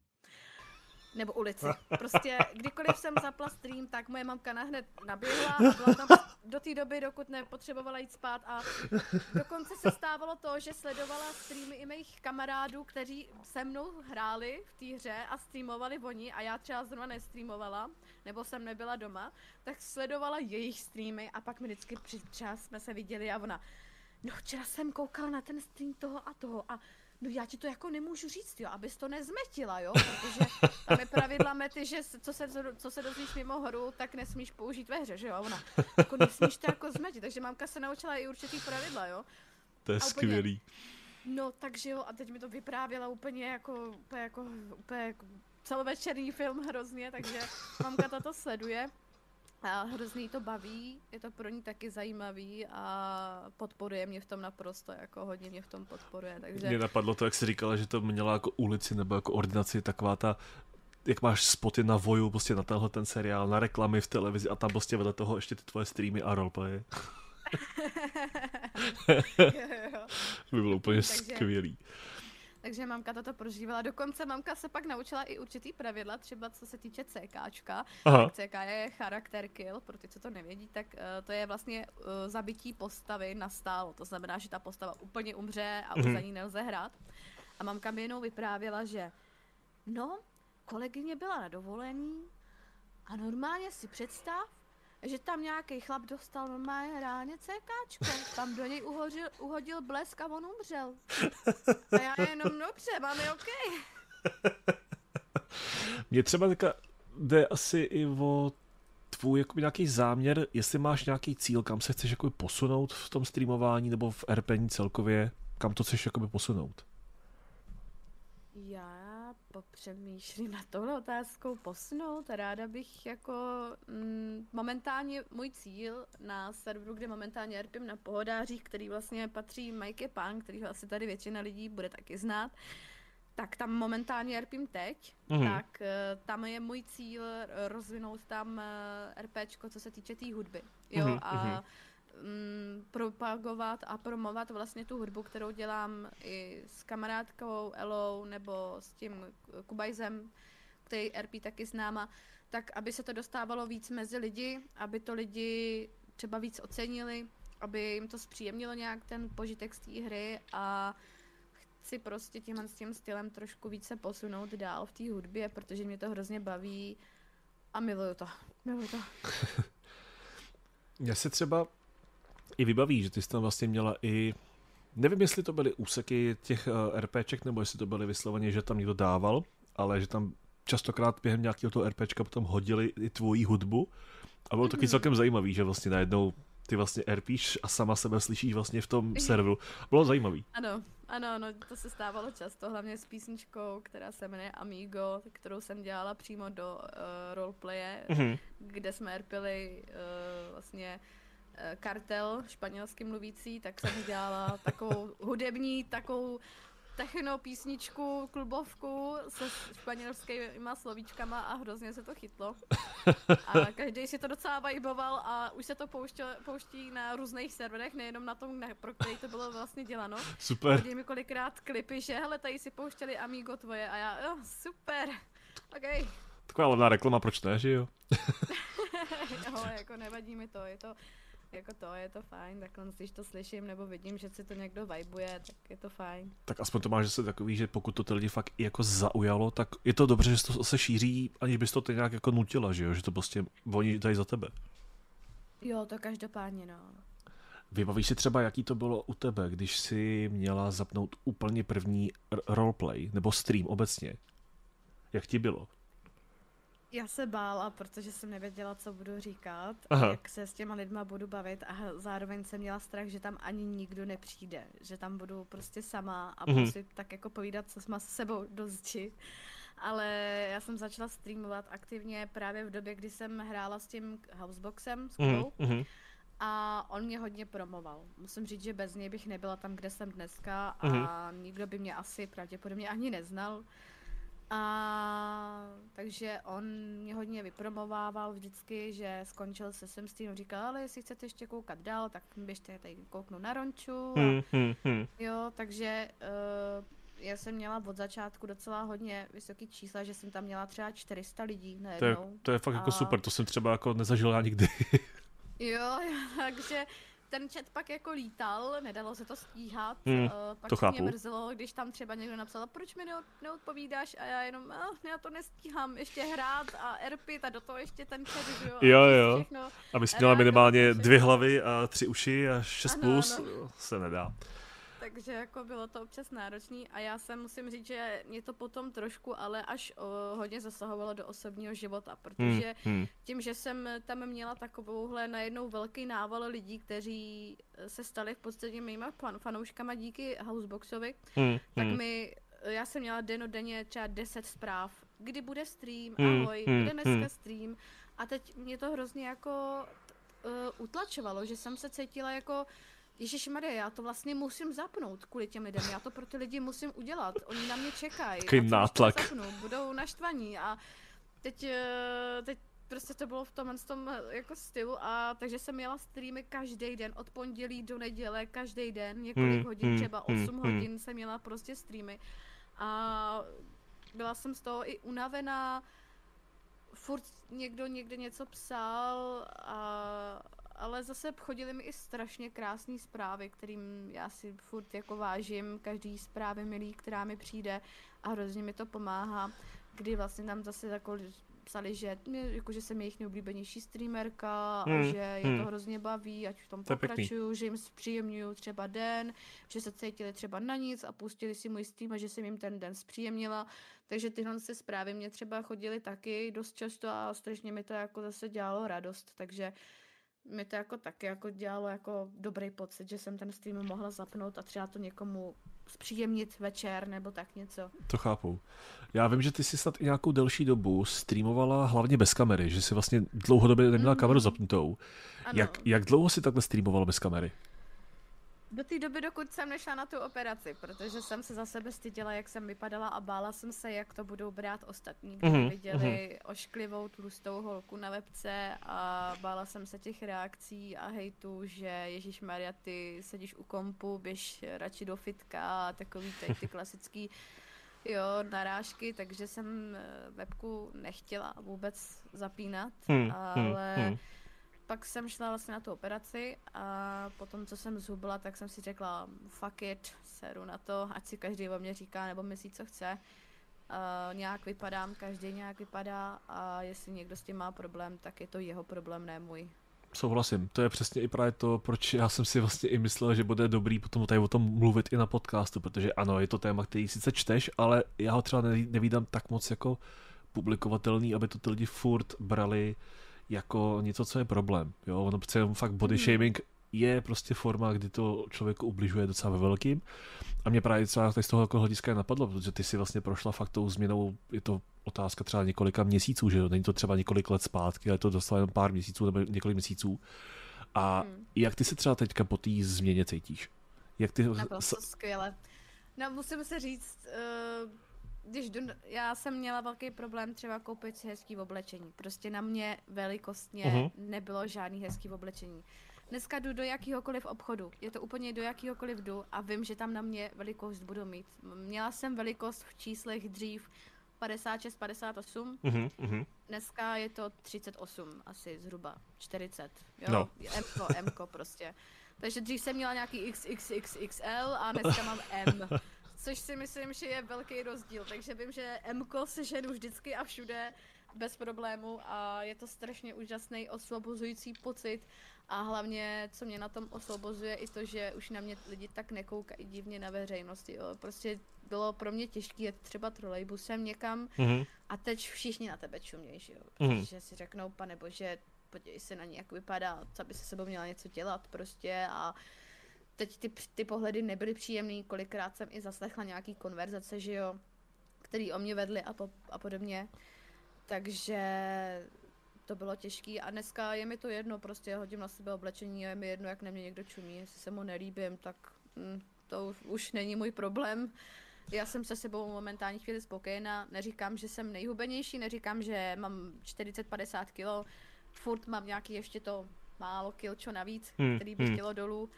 Nebo ulici. Prostě kdykoliv jsem zapla stream, tak moje mamka nahned naběhla a byla tam do té doby, dokud nepotřebovala jít spát a dokonce se stávalo to, že sledovala streamy i mých kamarádů, kteří se mnou hráli v té hře a streamovali oni a já třeba zrovna nestreamovala, nebo jsem nebyla doma, tak sledovala jejich streamy a pak mi vždycky třeba jsme se viděli a ona, no včera jsem koukala na ten stream toho a toho a no já ti to jako nemůžu říct, jo, abys to nezmetila, jo, protože tam je pravidla mety, že co se, co se dozvíš mimo hru, tak nesmíš použít ve hře, že jo, ona, jako nesmíš to jako zmetit, takže mamka se naučila i určitý pravidla, jo. To je skvělý. No, takže jo, a teď mi to vyprávěla úplně jako, úplně jako, úplně jako celovečerní film hrozně, takže mamka toto sleduje. A hrozně to baví, je to pro ní taky zajímavý a podporuje mě v tom naprosto, jako hodně mě v tom podporuje, takže... Mě napadlo to, jak jsi říkala, že to měla jako ulici nebo jako ordinaci, taková ta jak máš spoty na voju, prostě na tenhle ten seriál, na reklamy v televizi a tam prostě vedle toho ještě ty tvoje streamy a roleplay. by bylo úplně takže, skvělý. Takže mamka toto prožívala. Dokonce mamka se pak naučila i určitý pravidla, třeba co se týče CKčka. Aha. CK je charakter kill, pro ty, co to nevědí, tak uh, to je vlastně uh, zabití postavy na stálo. To znamená, že ta postava úplně umře a už mm-hmm. za ní nelze hrát. A mamka mi jenom vyprávěla, že no, kolegyně byla na dovolení a normálně si představ, že tam nějaký chlap dostal normálně reálně CKčko. Tam do něj uhodil, uhodil blesk a on umřel. A já jenom, dobře, máme OK. Mně třeba teďka jde asi i o tvůj jako nějaký záměr, jestli máš nějaký cíl, kam se chceš jako posunout v tom streamování nebo v RPní celkově, kam to chceš jako posunout? Já popřemýšlím na tohle otázkou posunout. Ráda bych jako mm, momentálně můj cíl na serveru, kde momentálně RPM na pohodářích, který vlastně patří Mike Pan, který asi tady většina lidí bude taky znát, tak tam momentálně RPM teď, mm-hmm. tak uh, tam je můj cíl rozvinout tam eh, RPčko, co se týče té tý hudby. Jo, mm-hmm. a mhm mm, propagovat a promovat vlastně tu hudbu, kterou dělám i s kamarádkou Elou nebo s tím Kubajzem, který RP taky známa, tak aby se to dostávalo víc mezi lidi, aby to lidi třeba víc ocenili, aby jim to zpříjemnilo nějak ten požitek z té hry a chci prostě tímhle s tím stylem trošku více posunout dál v té hudbě, protože mě to hrozně baví a miluju to. Miluju to. Já se třeba i vybaví, že ty jsi tam vlastně měla i Nevím, jestli to byly úseky těch uh, RPček, nebo jestli to byly vysloveně, že tam někdo dával, ale že tam častokrát během nějakého toho RPčka potom hodili i tvoji hudbu. A bylo mm-hmm. taky celkem zajímavý, že vlastně najednou ty vlastně RPíš a sama sebe slyšíš vlastně v tom serveru. Bylo zajímavý. Ano, ano, ano, to se stávalo často, hlavně s písničkou, která se jmenuje Amigo, kterou jsem dělala přímo do uh, roleplaye, mm-hmm. kde jsme RPili uh, vlastně Eh, kartel španělsky mluvící, tak jsem dělala takovou hudební, takovou techno písničku, klubovku se španělskými slovíčkama a hrozně se to chytlo. A každý si to docela vajboval a už se to pouštěl, pouští na různých serverech, nejenom na tom, pro který to bylo vlastně děláno. Super. Chodí mi kolikrát klipy, že hele, tady si pouštěli Amigo tvoje a já, jo, super, OK. Taková levná reklama, proč ne, že jo? jo, jako nevadí mi to, je to, jako to, je to fajn, tak když to slyším nebo vidím, že si to někdo vibuje, tak je to fajn. Tak aspoň to máš zase takový, že pokud to ty lidi fakt jako zaujalo, tak je to dobře, že to se šíří, aniž bys to ty nějak jako nutila, že jo, že to prostě oni dají za tebe. Jo, to každopádně, no. Vybavíš si třeba, jaký to bylo u tebe, když jsi měla zapnout úplně první roleplay, nebo stream obecně? Jak ti bylo? Já se bála, protože jsem nevěděla, co budu říkat, Aha. jak se s těma lidma budu bavit a zároveň jsem měla strach, že tam ani nikdo nepřijde, že tam budu prostě sama a budu mm-hmm. si tak jako povídat, co jsme s sebou do zdi. Ale já jsem začala streamovat aktivně právě v době, kdy jsem hrála s tím Houseboxem, s Kubou. Mm-hmm. A on mě hodně promoval. Musím říct, že bez něj bych nebyla tam, kde jsem dneska a mm-hmm. nikdo by mě asi pravděpodobně ani neznal. A takže on mě hodně vypromovával vždycky, že skončil se sem s tím, říkal, ale jestli chcete ještě koukat dál, tak běžte tady kouknu na Ronču. A, hmm, hmm, hmm. Jo, takže uh, já jsem měla od začátku docela hodně vysoký čísla, že jsem tam měla třeba 400 lidí najednou. To je, to je fakt jako a... jako super, to jsem třeba jako nezažila nikdy. jo, takže ten chat pak jako lítal, nedalo se to stíhat, hmm, uh, pak to mě mrzelo, když tam třeba někdo napsal, proč mi neodpovídáš a já jenom, oh, já to nestíhám ještě hrát a erpit a do toho ještě ten chat, že jo. Jo, jo, všechno. Abys měla minimálně dvě hlavy a tři uši a šest ano, plus, ano. se nedá takže jako bylo to občas náročný a já se musím říct, že mě to potom trošku ale až o, hodně zasahovalo do osobního života, protože hmm, hmm. tím, že jsem tam měla takovouhle najednou velký nával lidí, kteří se stali v podstatě mýma fan, fanouškama díky Houseboxovi, hmm, tak hmm. mi, já jsem měla denodenně třeba 10 zpráv, kdy bude stream, hmm, ahoj, hmm, bude dneska hmm. stream A teď mě to hrozně jako uh, utlačovalo, že jsem se cítila jako Ježíš Maria, já to vlastně musím zapnout kvůli těm lidem, já to pro ty lidi musím udělat, oni na mě čekají. Takový nátlak. Zapnu, budou naštvaní a teď, eh, teď prostě to bylo v tom, v tom jako stylu a takže jsem měla streamy každý den, od pondělí do neděle, každý den, několik hmm, hodin, hmm, třeba 8 hmm, hodin hmm. jsem měla prostě streamy a byla jsem z toho i unavená, furt někdo někde něco psal, a, ale zase chodily mi i strašně krásné zprávy, kterým já si furt jako vážím, každý zprávy milý, která mi přijde a hrozně mi to pomáhá, kdy vlastně tam zase jako psali, že, jako, že jsem jejich nejoblíbenější streamerka hmm, a že je hmm. to hrozně baví, ať v tom to pokračuju, že jim zpříjemňuju třeba den, že se cítili třeba na nic a pustili si můj stream a že jsem jim ten den zpříjemnila. Takže tyhle se zprávy mě třeba chodily taky dost často a strašně mi to jako zase dělalo radost, takže mi to jako taky jako dělalo jako dobrý pocit, že jsem ten stream mohla zapnout a třeba to někomu zpříjemnit večer nebo tak něco. To chápu. Já vím, že ty jsi snad i nějakou delší dobu streamovala hlavně bez kamery, že jsi vlastně dlouhodobě neměla mm-hmm. kameru zapnutou. Jak, jak dlouho jsi takhle streamovala bez kamery? Do té doby, dokud jsem nešla na tu operaci, protože jsem se za sebe styděla, jak jsem vypadala a bála jsem se, jak to budou brát ostatní, když mm-hmm. viděli mm-hmm. ošklivou tlustou holku na webce a bála jsem se těch reakcí a hejtu, že Ježíš Maria, ty sedíš u kompu, běž radši do fitka a takový ty, ty klasický jo, narážky, takže jsem eh, webku nechtěla vůbec zapínat, mm, ale mm, mm pak jsem šla vlastně na tu operaci a potom, co jsem zhubla, tak jsem si řekla, fuck it, seru na to, ať si každý o mě říká nebo myslí, co chce. Uh, nějak vypadám, každý nějak vypadá a jestli někdo s tím má problém, tak je to jeho problém, ne můj. Souhlasím, to je přesně i právě to, proč já jsem si vlastně i myslel, že bude dobrý potom tady o tom mluvit i na podcastu, protože ano, je to téma, který sice čteš, ale já ho třeba nevídám tak moc jako publikovatelný, aby to ty lidi furt brali jako něco, co je problém. Jo? Ono přece fakt body hmm. shaming je prostě forma, kdy to člověku ubližuje docela ve velkým. A mě právě třeba z toho jako hlediska napadlo, protože ty si vlastně prošla fakt tou změnou, je to otázka třeba několika měsíců, že jo? Není to třeba několik let zpátky, ale to dostalo jen pár měsíců nebo několik měsíců. A hmm. jak ty se třeba teďka po té změně cítíš? Jak ty... Naprosto skvěle. No musím se říct, uh když jdu, já jsem měla velký problém třeba koupit si hezký oblečení. Prostě na mě velikostně uh-huh. nebylo žádný hezký oblečení. Dneska jdu do jakýhokoliv obchodu, je to úplně do jakýhokoliv jdu a vím, že tam na mě velikost budu mít. Měla jsem velikost v číslech dřív 56, 58, uh-huh, dneska je to 38, asi zhruba 40, jo, no. Mko, Mko prostě. Takže dřív jsem měla nějaký XXXXL a dneska mám M což si myslím, že je velký rozdíl. Takže vím, že Mko se ženu vždycky a všude bez problému a je to strašně úžasný osvobozující pocit a hlavně, co mě na tom osvobozuje, i to, že už na mě lidi tak nekoukají divně na veřejnosti. Jo. Prostě bylo pro mě těžké jet třeba trolejbusem někam mm-hmm. a teď všichni na tebe čumějí, že jo. Mhm. Protože mm-hmm. si řeknou, pane bože, podívej se na ní, jak vypadá, co by se sebou měla něco dělat prostě a teď ty, ty pohledy nebyly příjemný, kolikrát jsem i zaslechla nějaký konverzace, že jo, který o mě vedly a, po, a podobně. Takže to bylo těžké a dneska je mi to jedno, prostě hodím na sebe oblečení a je mi jedno, jak na mě někdo čumí, jestli se mu nelíbím, tak hm, to už není můj problém. Já jsem se sebou momentálně chvíli spokojená, neříkám, že jsem nejhubenější, neříkám, že mám 40-50 kg, furt mám nějaký ještě to málo kilčo navíc, hmm, který by hmm. chtělo dolů,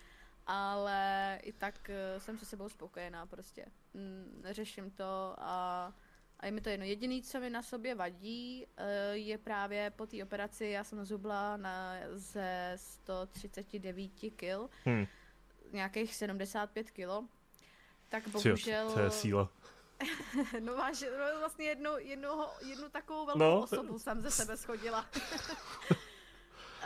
ale i tak uh, jsem se sebou spokojená prostě. Mm, neřeším to a, a je mi to jedno. Jediný, co mi na sobě vadí, uh, je právě po té operaci, já jsem zubla na, ze 139 kg, hmm. nějakých 75 kg, tak bohužel... To je síla. no máš no, vlastně jednu, jednu, jednu takovou velkou no. osobu jsem ze sebe schodila.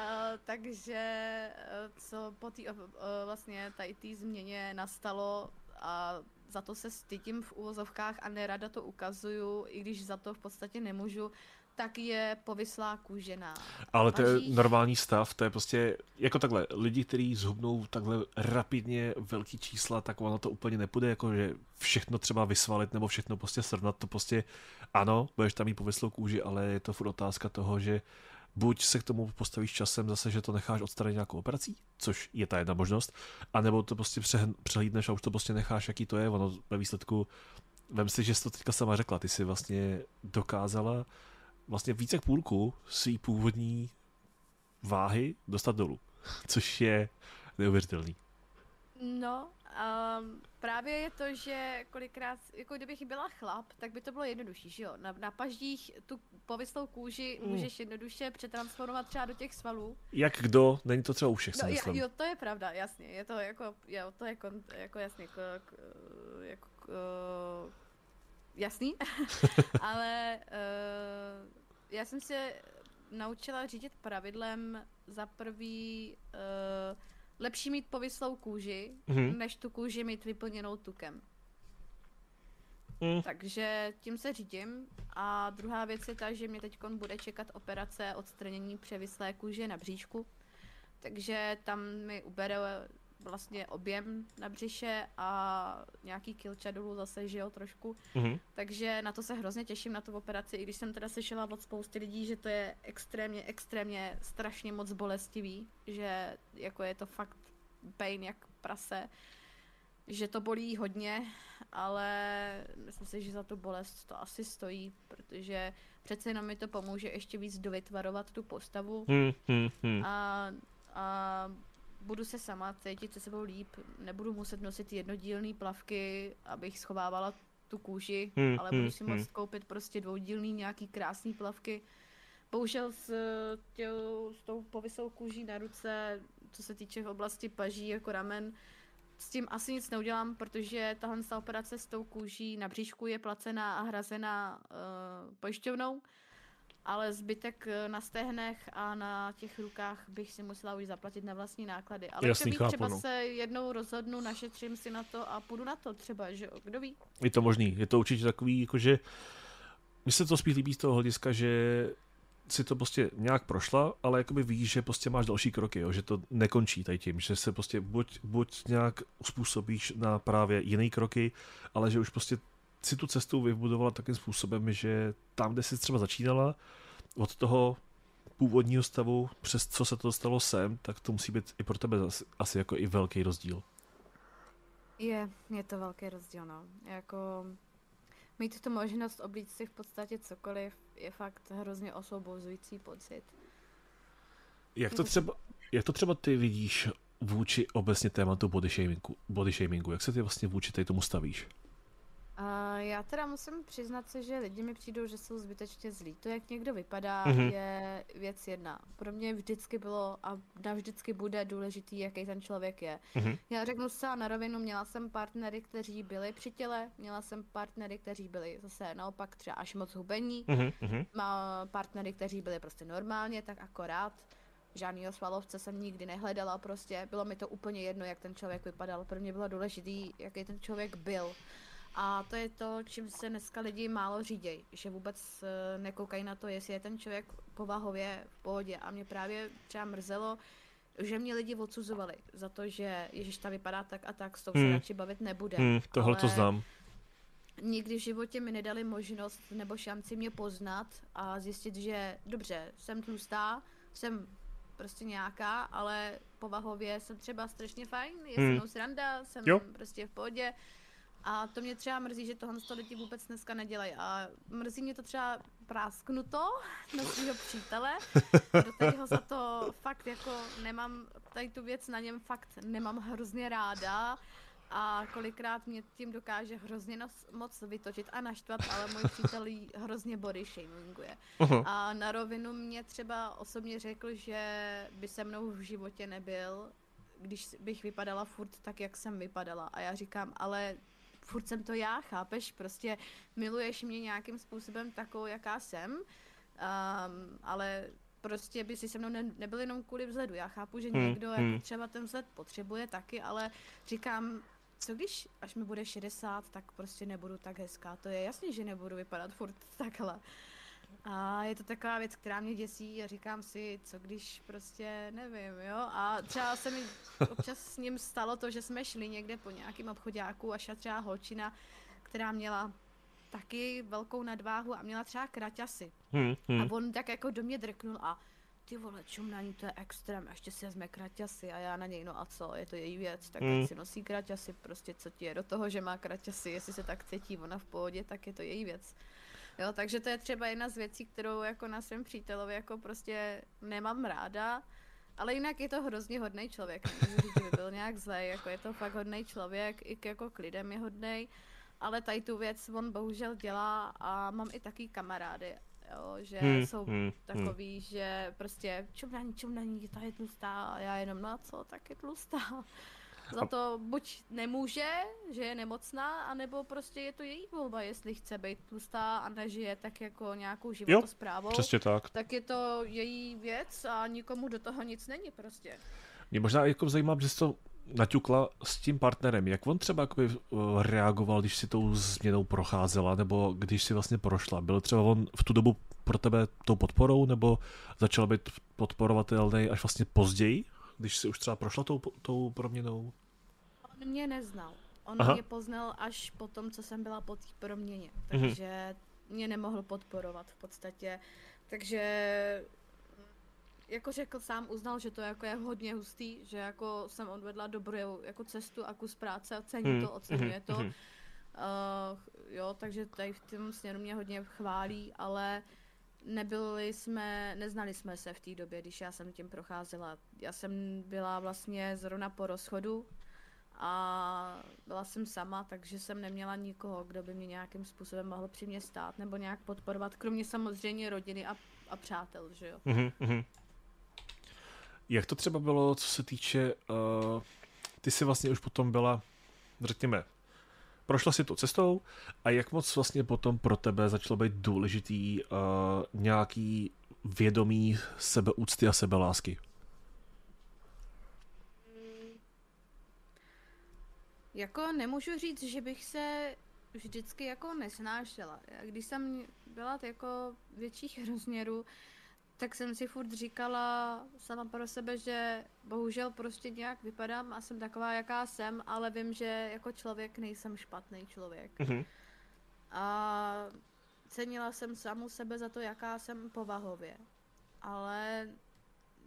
Uh, takže uh, co po té uh, vlastně tady té změně nastalo a za to se stydím v úvozovkách a nerada to ukazuju, i když za to v podstatě nemůžu, tak je povyslá kůžená. Ale to je normální stav, to je prostě jako takhle, lidi, kteří zhubnou takhle rapidně velký čísla, tak ono to úplně nepůjde, jako že všechno třeba vysvalit nebo všechno prostě srovnat, to prostě ano, budeš tam mít povyslou kůži, ale je to furt otázka toho, že buď se k tomu postavíš časem zase, že to necháš odstranit nějakou operací, což je ta jedna možnost, anebo to prostě přehlídneš a už to prostě necháš, jaký to je, ono ve výsledku, vem si, že jsi to teďka sama řekla, ty si vlastně dokázala vlastně více k půlku svý původní váhy dostat dolů, což je neuvěřitelný. No, um, právě je to, že kolikrát, jako kdybych byla chlap, tak by to bylo jednodušší, že jo? Na, na paždích tu povyslou kůži mm. můžeš jednoduše přetransformovat třeba do těch svalů. Jak kdo, není to třeba u všech, no, myslím. Jo, to je pravda, jasně, je to jako, jo, to je kon, jako jasně, jako, jako, jako jasný, ale uh, já jsem se naučila řídit pravidlem za prvý uh, lepší mít povyslou kůži, mm-hmm. než tu kůži mít vyplněnou tukem. Mm. Takže tím se řídím. A druhá věc je ta, že mě teď bude čekat operace odstranění převislé kůže na bříšku. Takže tam mi ubere vlastně objem na břiše a nějaký kilča dolů zase, že jo, trošku. Mm-hmm. Takže na to se hrozně těším, na tu operaci, i když jsem teda slyšela od spousty lidí, že to je extrémně, extrémně strašně moc bolestivý, že jako je to fakt pain jak prase, že to bolí hodně, ale myslím si, že za tu bolest to asi stojí, protože přece jenom mi to pomůže ještě víc dovytvarovat tu postavu hmm, hmm, hmm. A, a budu se sama cítit se sebou líp, nebudu muset nosit jednodílný plavky, abych schovávala tu kůži, hmm, ale budu hmm, si hmm. moct koupit prostě dvoudílný nějaký krásný plavky. Bohužel s, těl, s tou povysou kůží na ruce, co se týče v oblasti paží jako ramen, s tím asi nic neudělám, protože tahle operace s tou kůží na bříšku je placená a hrazená uh, pojišťovnou ale zbytek eh, na stehnech a na těch rukách bych si musela už zaplatit na vlastní náklady. Ale Jasný, chápu, třeba no. se jednou rozhodnu, našetřím si na to a půjdu na to třeba, že kdo ví. Je to možný, je to určitě takový, jakože mně se to spíš líbí z toho hlediska, že si to prostě nějak prošla, ale jakoby víš, že prostě máš další kroky, jo, že to nekončí tady tím, že se prostě buď, buď nějak uspůsobíš na právě jiné kroky, ale že už prostě si tu cestu vybudovala takým způsobem, že tam, kde jsi třeba začínala, od toho původního stavu, přes co se to dostalo sem, tak to musí být i pro tebe asi, asi jako i velký rozdíl. Je, je to velký rozdíl, no. Jako mít tu možnost oblíct si v podstatě cokoliv je fakt hrozně osvobozující pocit. Jak to třeba, jak to třeba ty vidíš vůči obecně tématu body shamingu, body shamingu? Jak se ty vlastně vůči tomu stavíš? Uh, já teda musím přiznat se, že lidi mi přijdou, že jsou zbytečně zlí. To, jak někdo vypadá, mm-hmm. je věc jedna. Pro mě vždycky bylo a navždycky bude důležitý, jaký ten člověk je. Mm-hmm. Já řeknu se na rovinu, měla jsem partnery, kteří byli při těle, měla jsem partnery, kteří byli zase naopak třeba až moc hubení, mm-hmm. má partnery, kteří byli prostě normálně, tak akorát. Žádnýho svalovce jsem nikdy nehledala prostě, bylo mi to úplně jedno, jak ten člověk vypadal. Pro mě bylo důležitý, jaký ten člověk byl. A to je to, čím se dneska lidi málo řídějí, že vůbec eh, nekoukají na to, jestli je ten člověk povahově v pohodě. A mě právě třeba mrzelo, že mě lidi odsuzovali za to, že Ježíš ta vypadá tak a tak, s tou hmm. se radši bavit nebude. Hmm, tohle to znám. Nikdy v životě mi nedali možnost nebo šanci mě poznat a zjistit, že dobře, jsem tlustá, jsem prostě nějaká, ale povahově jsem třeba strašně fajn, je hmm. se mnou sranda, jsem jo. prostě v pohodě a to mě třeba mrzí, že tohle to lidi vůbec dneska nedělají. A mrzí mě to třeba prásknuto na svého přítele, do kterého za to fakt jako nemám, tady tu věc na něm fakt nemám hrozně ráda a kolikrát mě tím dokáže hrozně moc vytočit a naštvat, ale můj přítel hrozně body shaminguje. Uh-huh. A na rovinu mě třeba osobně řekl, že by se mnou v životě nebyl, když bych vypadala furt tak, jak jsem vypadala. A já říkám, ale furt jsem to já, chápeš? Prostě miluješ mě nějakým způsobem takovou, jaká jsem, um, ale prostě by si se mnou ne, nebyl jenom kvůli vzhledu. Já chápu, že hmm, někdo hmm. jako třeba ten vzhled potřebuje taky, ale říkám, co když, až mi bude 60, tak prostě nebudu tak hezká. To je jasný, že nebudu vypadat furt takhle. A je to taková věc, která mě děsí a říkám si, co když prostě nevím, jo. A třeba se mi občas s ním stalo to, že jsme šli někde po nějakém obchodáku a šla třeba holčina, která měla taky velkou nadváhu a měla třeba kraťasy. Hmm, hmm. A on tak jako do mě drknul a ty vole, čumnaní, to je extrém, ještě si vezme kraťasy a já na něj, no a co, je to její věc, tak mm. si nosí kraťasy, prostě co ti je do toho, že má kraťasy, jestli se tak cítí ona v pohodě, tak je to její věc. Jo, takže to je třeba jedna z věcí, kterou jako na svém přítelovi jako prostě nemám ráda, ale jinak je to hrozně hodný člověk. Nemůžu říct, že by byl nějak zlej, jako je to fakt hodný člověk, i k, jako k lidem je hodný. Ale tady tu věc on bohužel dělá a mám i taky kamarády, jo, že hmm, jsou hmm, hmm. takový, hmm. že prostě čumnaní, čumnaní, ta je tlustá a já jenom, no a co, tak je tlustá. Za to buď nemůže, že je nemocná, anebo prostě je to její volba, jestli chce být tlustá a nežije tak jako nějakou životosprávou. Jo, přesně tak. Tak je to její věc a nikomu do toho nic není prostě. Mě možná jako zajímá, že jsi to naťukla s tím partnerem. Jak on třeba jakoby eh, reagoval, když si tou změnou procházela, nebo když si vlastně prošla? Byl třeba on v tu dobu pro tebe tou podporou, nebo začal být podporovatelný až vlastně později, když si už třeba prošla tou, tou proměnou? Mě neznal. On Aha. mě poznal až po tom, co jsem byla po té proměně. Mhm. Takže mm-hmm. mě nemohl podporovat v podstatě. Takže jako řekl sám, uznal, že to jako je hodně hustý, že jako jsem odvedla dobrou jako cestu a kus práce a cení mm, to, oceňuje mm, to. Uh, jo, takže tady v tom směru mě hodně chválí, ale nebyli jsme, neznali jsme se v té době, když já jsem tím procházela. Já jsem byla vlastně zrovna po rozchodu a byla jsem sama, takže jsem neměla nikoho, kdo by mě nějakým způsobem mohl při mě stát nebo nějak podporovat, kromě samozřejmě rodiny a, a přátel, že jo. Mm-hmm. Jak to třeba bylo, co se týče, uh, ty jsi vlastně už potom byla, řekněme, prošla si to cestou a jak moc vlastně potom pro tebe začalo být důležitý uh, nějaký vědomí sebeúcty a sebelásky? Jako nemůžu říct, že bych se vždycky jako nesnášela. Když jsem byla jako větších rozměrů, tak jsem si furt říkala sama pro sebe, že bohužel prostě nějak vypadám a jsem taková, jaká jsem, ale vím, že jako člověk nejsem špatný člověk. Mm-hmm. A cenila jsem samu sebe za to, jaká jsem povahově. Ale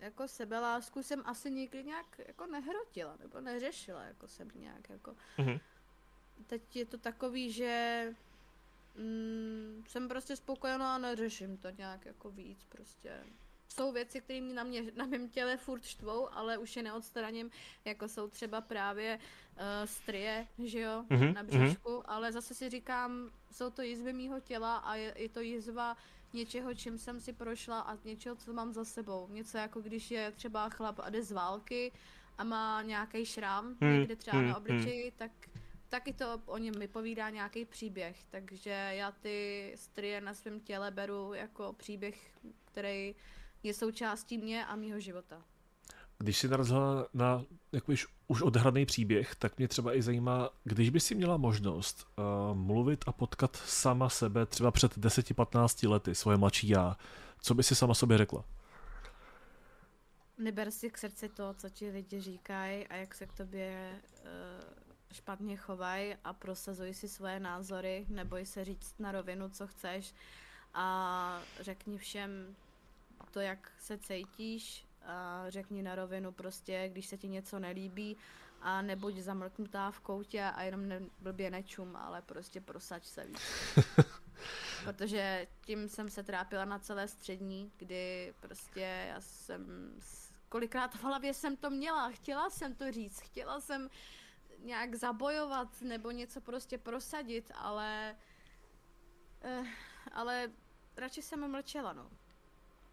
jako sebelásku jsem asi nikdy nějak jako nehrotila, nebo neřešila, jako jsem nějak jako. Mm-hmm. Teď je to takový, že mm, jsem prostě spokojená a neřeším to nějak jako víc prostě. Jsou věci, které mě na, mě na mém těle furt štvou, ale už je neodstraním, jako jsou třeba právě uh, strie, že jo, mm-hmm, na břišku, mm-hmm. ale zase si říkám, jsou to jizvy mýho těla a je, je to jizva něčeho, čím jsem si prošla a něčeho, co mám za sebou. Něco jako když je třeba chlap a jde z války a má nějaký šrám mm, někde třeba mm, na mhm. obličeji, tak taky to o něm vypovídá nějaký příběh, takže já ty strie na svém těle beru jako příběh, který je součástí mě a mýho života. Když jsi narazila na jakož už odhraný příběh, tak mě třeba i zajímá, když by si měla možnost uh, mluvit a potkat sama sebe třeba před 10-15 lety, svoje mladší já, co by si sama sobě řekla? Neber si k srdci to, co ti lidi říkají a jak se k tobě uh, špatně chovají a prosazuj si svoje názory, neboj se říct na rovinu, co chceš a řekni všem to, jak se cítíš a řekni na rovinu prostě, když se ti něco nelíbí a nebuď zamlknutá v koutě a jenom ne, blbě nečum, ale prostě prosaď se víc. Protože tím jsem se trápila na celé střední, kdy prostě já jsem kolikrát v hlavě jsem to měla, chtěla jsem to říct, chtěla jsem nějak zabojovat nebo něco prostě prosadit, ale eh, ale radši jsem mlčela, no.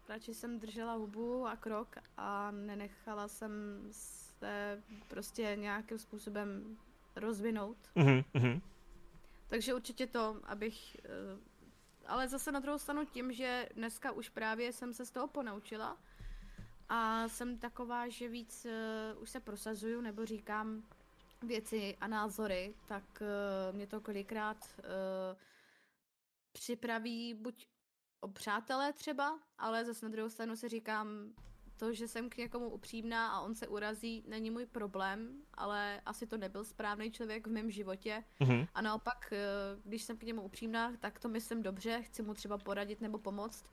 Radši jsem držela hubu a krok a nenechala jsem se prostě nějakým způsobem rozvinout. Mm-hmm. Takže určitě to, abych... Eh, ale zase na druhou stranu tím, že dneska už právě jsem se z toho ponaučila a jsem taková, že víc uh, už se prosazuju nebo říkám, věci a názory, tak uh, mě to kolikrát připraví buď o přátelé třeba, ale zase na druhou stranu si říkám, to, že jsem k někomu upřímná a on se urazí, není můj problém, ale asi to nebyl správný člověk v mém životě. Mm-hmm. A naopak, uh, když jsem k němu upřímná, tak to myslím dobře, chci mu třeba poradit nebo pomoct.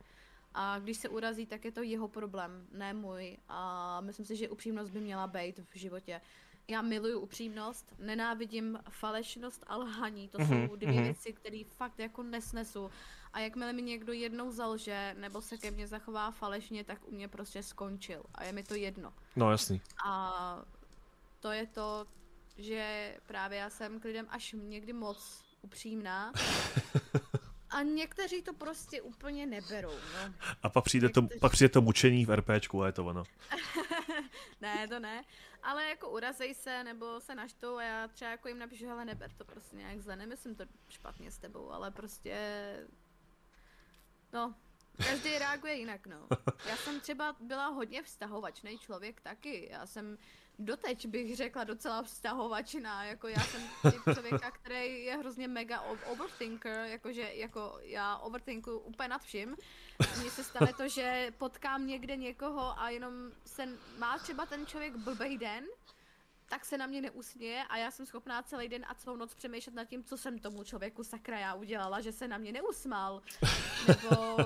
A když se urazí, tak je to jeho problém, ne můj. A myslím si, že upřímnost by měla být v životě. Já miluju upřímnost, nenávidím falešnost a lhaní. To mm-hmm, jsou dvě mm-hmm. věci, které fakt jako nesnesu. A jakmile mi někdo jednou zalže, nebo se ke mně zachová falešně, tak u mě prostě skončil. A je mi to jedno. No jasný. A to je to, že právě já jsem k lidem až někdy moc upřímná. A někteří to prostě úplně neberou, no. A pak přijde, někteří... to, pak přijde to mučení v RPčku a je to ono. ne, to ne. Ale jako urazej se, nebo se naštou a já třeba jako jim napíšu, ale neber to prostě nějak zle, nemyslím to špatně s tebou, ale prostě... No, každý reaguje jinak, no. Já jsem třeba byla hodně vztahovačný člověk taky. Já jsem doteď bych řekla docela vztahovačina, jako já jsem typ člověka, který je hrozně mega overthinker, jakože jako já overthinku úplně nad vším. Mně se stane to, že potkám někde někoho a jenom se má třeba ten člověk blbej den, tak se na mě neusměje a já jsem schopná celý den a celou noc přemýšlet nad tím, co jsem tomu člověku sakra já udělala, že se na mě neusmál. Nebo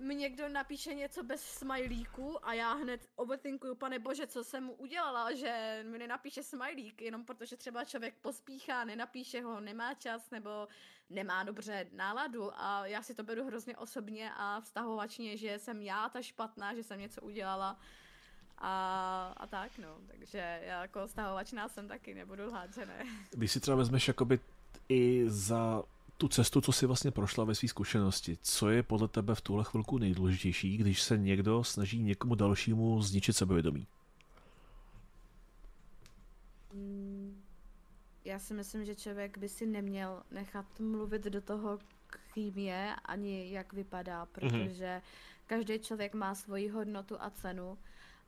mi někdo napíše něco bez smajlíku a já hned overthinkuju, pane bože, co jsem mu udělala, že mi nenapíše smajlík, jenom protože třeba člověk pospíchá, nenapíše ho, nemá čas nebo nemá dobře náladu. A já si to beru hrozně osobně a vztahovačně, že jsem já ta špatná, že jsem něco udělala a, a tak no, takže já jako vztahovačná jsem taky, nebudu lhát, že ne. Když si třeba vezmeš jakoby i za tu cestu, co si vlastně prošla ve své zkušenosti. Co je podle tebe v tuhle chvilku nejdůležitější, když se někdo snaží někomu dalšímu zničit sebevědomí? Mm, já si myslím, že člověk by si neměl nechat mluvit do toho, kým je, ani jak vypadá, mhm. protože mm-hmm. každý člověk má svoji hodnotu a cenu.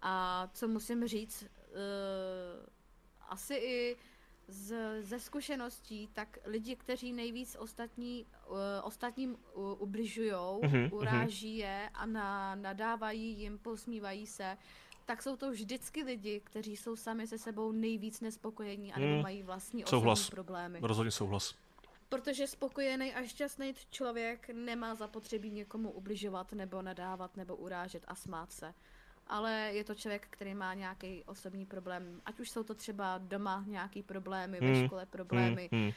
A co musím říct, uh, asi i z, ze zkušeností, tak lidi, kteří nejvíc ostatní, uh, ostatním uh, ubližují, uh-huh, uráží uh-huh. je a na, nadávají jim, posmívají se, tak jsou to vždycky lidi, kteří jsou sami se sebou nejvíc nespokojení a nebo hmm. mají vlastní souhlas. problémy. Rozhodně souhlas. Protože spokojený a šťastný člověk nemá zapotřebí někomu ubližovat nebo nadávat nebo urážet a smát se ale je to člověk, který má nějaký osobní problém. Ať už jsou to třeba doma nějaký problémy, hmm. ve škole problémy, hmm. Hmm.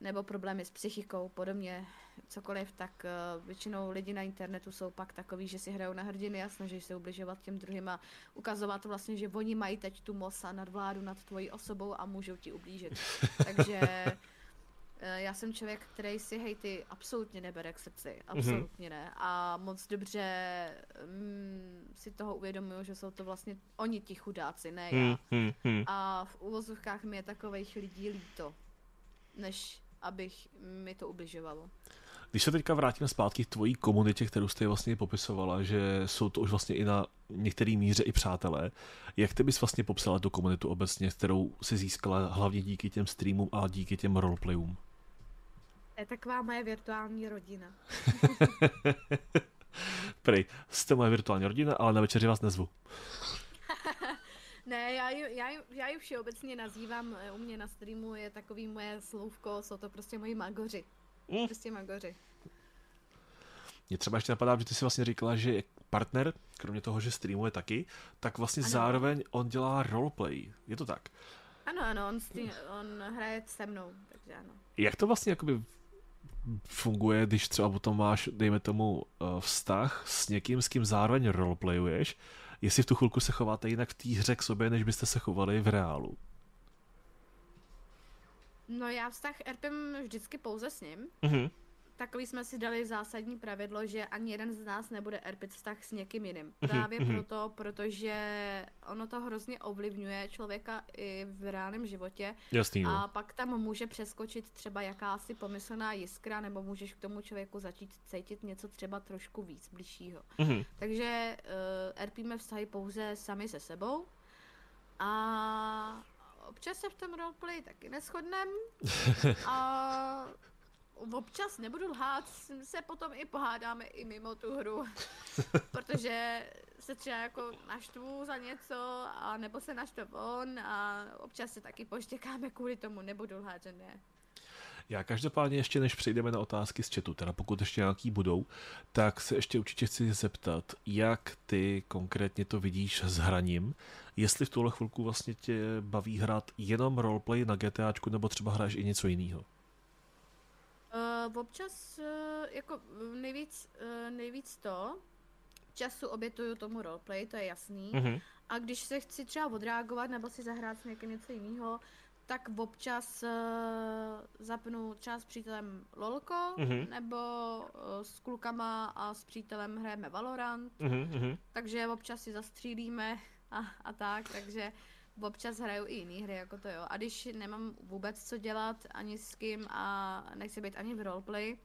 nebo problémy s psychikou, podobně cokoliv, tak uh, většinou lidi na internetu jsou pak takový, že si hrajou na hrdiny a snaží se ubližovat těm druhým a ukazovat vlastně, že oni mají teď tu moc a nadvládu nad tvojí osobou a můžou ti ublížit. Takže Eh, já jsem člověk, který si hejty absolutně nebere k srdci. Mhm. Absolutně mm-hmm. ne. A moc dobře mm, si toho uvědomuju, že jsou to vlastně oni ti chudáci, ne já. Mm-hmm. A v uvozovkách mi je takových lidí líto, než abych mi to ubližovalo. Když se teďka vrátíme zpátky k tvojí komunitě, kterou jste vlastně popisovala, že jsou to už vlastně i na některý míře i přátelé, jak ty bys vlastně popsala tu komunitu obecně, kterou si získala hlavně díky těm streamům a díky těm roleplayům? To je taková moje virtuální rodina. Prej, jste moje virtuální rodina, ale na večeři vás nezvu. ne, já ji, já, ji, já ji všeobecně nazývám, u mě na streamu je takový moje slovko, jsou to prostě moji magoři. Mm. Prostě magoři. Mě třeba ještě napadá, že ty si vlastně říkala, že partner, kromě toho, že streamuje taky, tak vlastně ano. zároveň on dělá roleplay. Je to tak? Ano, ano, on, stream, on hraje se mnou, takže ano. Jak to vlastně jakoby funguje, když třeba potom máš, dejme tomu, eh, vztah s někým, s kým zároveň roleplayuješ, jestli v tu chvilku se chováte jinak v té hře k sobě, než byste se chovali v reálu? No já vztah RPM vždycky pouze s ním. Mm-hmm takový jsme si dali zásadní pravidlo, že ani jeden z nás nebude erpit vztah s někým jiným. Mhm, Právě mm-hmm. proto, protože ono to hrozně ovlivňuje člověka i v reálném životě. Jasný, no. A pak tam může přeskočit třeba jakási pomyslná jiskra, nebo můžeš k tomu člověku začít cítit něco třeba trošku víc bližšího. Mm-hmm. Takže uh, erpíme vztahy pouze sami se sebou. A občas se v tom roleplay taky neschodnem. a občas nebudu lhát, se potom i pohádáme i mimo tu hru, protože se třeba jako naštvu za něco, a nebo se naštve on a občas se taky poštěkáme kvůli tomu, nebudu lhát, že ne. Já každopádně ještě než přejdeme na otázky z chatu, teda pokud ještě nějaký budou, tak se ještě určitě chci zeptat, jak ty konkrétně to vidíš s hraním, jestli v tuhle chvilku vlastně tě baví hrát jenom roleplay na GTAčku, nebo třeba hraješ i něco jiného? Uh, občas uh, jako nejvíc, uh, nejvíc to, času obětuju tomu roleplay, to je jasný. Mm-hmm. A když se chci třeba odreagovat nebo si zahrát s někým něco jiného, tak občas uh, zapnu třeba s přítelem lolko, mm-hmm. nebo uh, s klukama a s přítelem hrajeme Valorant, mm-hmm. takže občas si zastřílíme a, a tak, takže občas hraju i jiné hry, jako to jo. A když nemám vůbec co dělat ani s kým a nechci být ani v roleplay,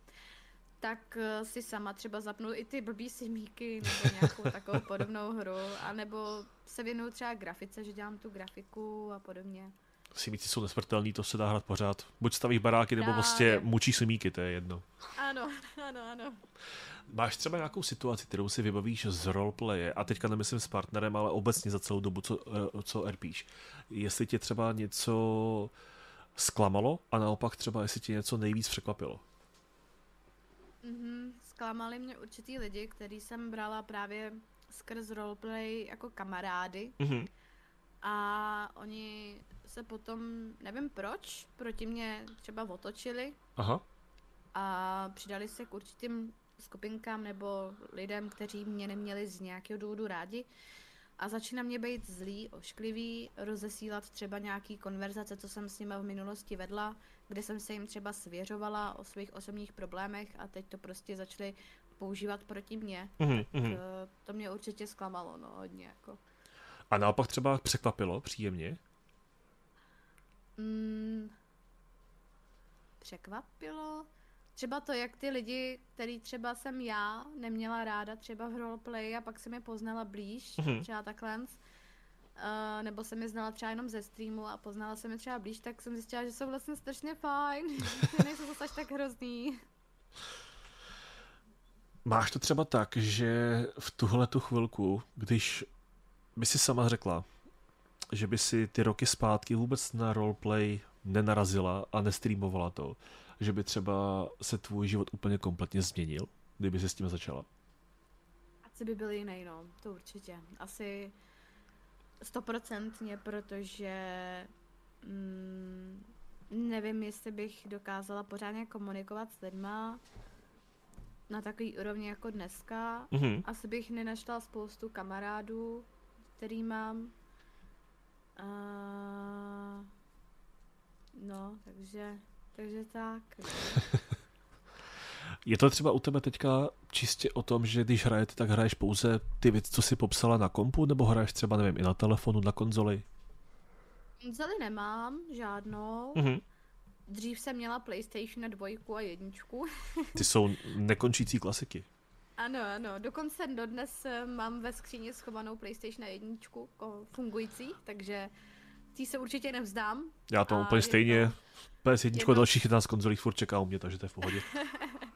tak uh, si sama třeba zapnu i ty blbý simíky nebo nějakou takovou podobnou hru, anebo se věnuju třeba grafice, že dělám tu grafiku a podobně. Simíci jsou nesmrtelný, to se dá hrát pořád. Buď staví baráky, nebo prostě mučí simíky, to je jedno. Ano, ano, ano. Máš třeba nějakou situaci, kterou si vybavíš z roleplaye, a teďka nemyslím s partnerem, ale obecně za celou dobu, co, eh, co RPíš. Jestli tě třeba něco zklamalo a naopak třeba jestli tě něco nejvíc překvapilo. Mm-hmm, zklamali mě určitý lidi, který jsem brala právě skrz roleplay jako kamarády. Mm-hmm. A oni se potom, nevím proč, proti mě třeba otočili. Aha. A přidali se k určitým skupinkám nebo lidem, kteří mě neměli z nějakého důvodu rádi. A začíná mě být zlý, ošklivý, rozesílat třeba nějaký konverzace, co jsem s nimi v minulosti vedla, kde jsem se jim třeba svěřovala o svých osobních problémech a teď to prostě začali používat proti mně. Mm-hmm. Tak mhm. eh, to mě určitě zklamalo, no, hodně jako. A naopak třeba překvapilo příjemně? Mm, překvapilo? Třeba to, jak ty lidi, který třeba jsem já neměla ráda třeba v roleplay a pak jsem je poznala blíž, mm-hmm. třeba takhle, Uh, nebo jsem je znala třeba jenom ze streamu a poznala jsem je třeba blíž, tak jsem zjistila, že jsou vlastně strašně fajn, že nejsou zase až tak hrozný. Máš to třeba tak, že v tuhle tu chvilku, když by si sama řekla, že by si ty roky zpátky vůbec na roleplay nenarazila a nestreamovala to, že by třeba se tvůj život úplně kompletně změnil, kdyby se s tím začala? Asi by byl jiný, no, to určitě. Asi stoprocentně, protože mm, nevím, jestli bych dokázala pořádně komunikovat s lidma na takový úrovni jako dneska. Mm-hmm. Asi bych nenašla spoustu kamarádů, který mám. A... No, takže, takže tak. Je to třeba u tebe teďka čistě o tom, že když hrajete, tak hraješ pouze ty věci, co si popsala na kompu, nebo hraješ třeba, nevím, i na telefonu, na konzoli? Konzoli nemám, žádnou. Mm-hmm. Dřív jsem měla PlayStation 2 a jedničku. Ty jsou nekončící klasiky. Ano, ano, dokonce dodnes eh, mám ve skříni schovanou PlayStation 1 fungující, takže tý se určitě nevzdám. Já to úplně stejně. To... PS1 jedno... dalších 11 konzolí furt čeká u mě, takže to je v pohodě.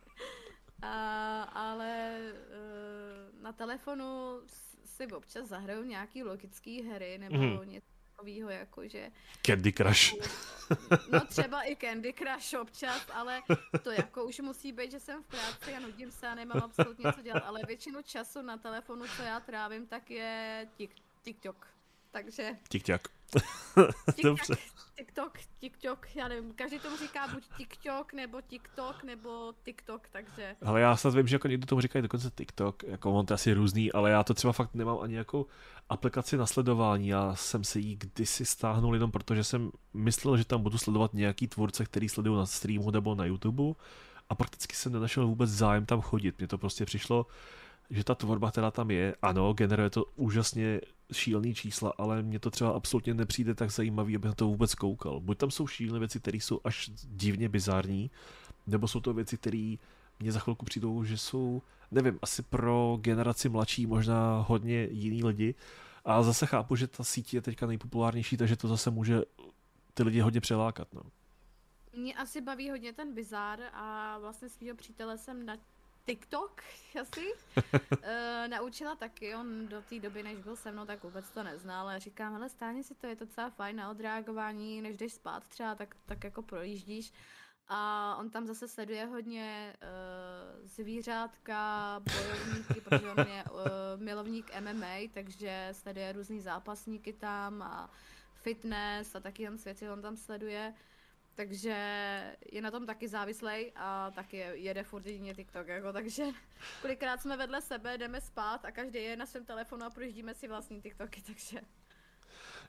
a, ale uh, na telefonu si občas zahraju nějaký logický hry nebo mm. něco takového, jako že... Candy Crush. no třeba i Candy Crush občas, ale to jako už musí být, že jsem v práci a nudím se a nemám absolutně co dělat, ale většinu času na telefonu, co já trávím, tak je TikTok. Takže... TikTok. Dobře. TikTok, TikTok, já nevím, každý tomu říká buď TikTok, nebo TikTok, nebo TikTok, takže... Ale já snad vím, že jako někdo tomu říkají dokonce TikTok, jako on to asi různý, ale já to třeba fakt nemám ani jako aplikaci na sledování, já jsem se jí kdysi stáhnul jenom protože jsem myslel, že tam budu sledovat nějaký tvůrce, který sleduju na streamu nebo na YouTube a prakticky jsem nenašel vůbec zájem tam chodit, mně to prostě přišlo, že ta tvorba, která tam je, ano, generuje to úžasně šílený čísla, ale mně to třeba absolutně nepřijde tak zajímavý, aby na to vůbec koukal. Buď tam jsou šílené věci, které jsou až divně bizární, nebo jsou to věci, které mě za chvilku přijdou, že jsou, nevím, asi pro generaci mladší možná hodně jiný lidi. A zase chápu, že ta síť je teďka nejpopulárnější, takže to zase může ty lidi hodně přelákat. No. Mě asi baví hodně ten bizár a vlastně svého přítele jsem na TikTok asi uh, naučila taky, on do té doby, než byl se mnou, tak vůbec to neznal, ale říkám, ale stáni si to, je to docela fajn na odreagování, než jdeš spát třeba, tak, tak jako projíždíš A on tam zase sleduje hodně uh, zvířátka, bojovníky, protože on je uh, milovník MMA, takže sleduje různý zápasníky tam a fitness a taky jen svěci on tam sleduje. Takže je na tom taky závislej a taky jede furt jedině TikTok, jako, takže kolikrát jsme vedle sebe, jdeme spát a každý je na svém telefonu a projíždíme si vlastní TikToky, takže...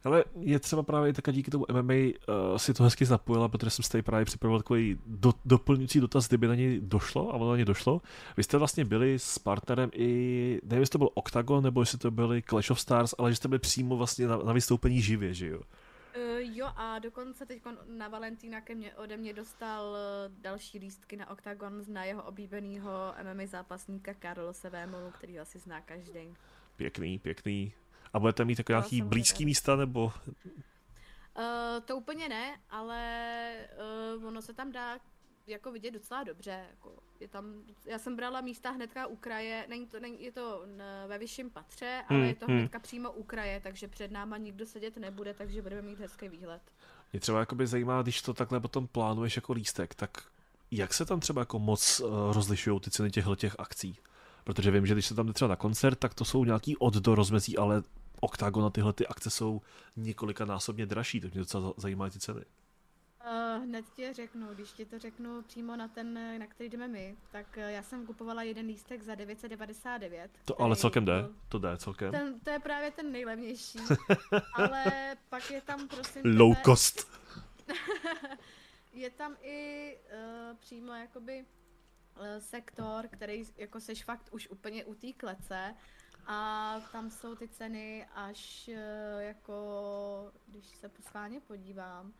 Ale je třeba právě taky díky tomu MMA uh, eh, si to hezky zapojila, protože jsem si tady právě připravil takový do, doplňující dotaz, kdyby na něj došlo, a ono na něj došlo. Vy jste vlastně byli s partnerem i, nevím, jestli to byl Octagon, nebo jestli to byli Clash of Stars, ale že jste byli přímo vlastně na, na vystoupení živě, že jo? Uh, jo a dokonce teď na Valentína ke mně ode mě dostal eh, další lístky na Octagon na jeho oblíbeného MMA zápasníka Karlose Vémolu, který asi zná každý. Pěkný, pěkný. A budete mít takové nějaký blízký místa, nebo? Uh, to úplně ne, ale uh, ono se tam dá jako vidět docela dobře. Jako je tam, já jsem brala místa hnedka u kraje, není to, není, je to ve vyšším patře, ale hmm, je to hmm. hnedka přímo u kraje, takže před náma nikdo sedět nebude, takže budeme mít hezký výhled. Mě třeba jakoby zajímá, když to takhle potom plánuješ jako lístek, tak jak se tam třeba jako moc uh, rozlišují ty ceny těchto těch akcí? Protože vím, že když se tam jde třeba na koncert, tak to jsou nějaký od do rozmezí, ale Octagon a tyhle ty akce jsou několika násobně dražší, tak mě docela zajímají ty ceny. Uh, hned ti řeknu, když ti to řeknu přímo na ten, na který jdeme my, tak uh, já jsem kupovala jeden lístek za 999. To ale celkem jde, to jde celkem. Ten, to je právě ten nejlevnější, ale pak je tam prosím Low tebe, cost. je tam i uh, přímo jakoby uh, sektor, který jako seš fakt už úplně u té klece a tam jsou ty ceny až uh, jako, když se posláně podívám,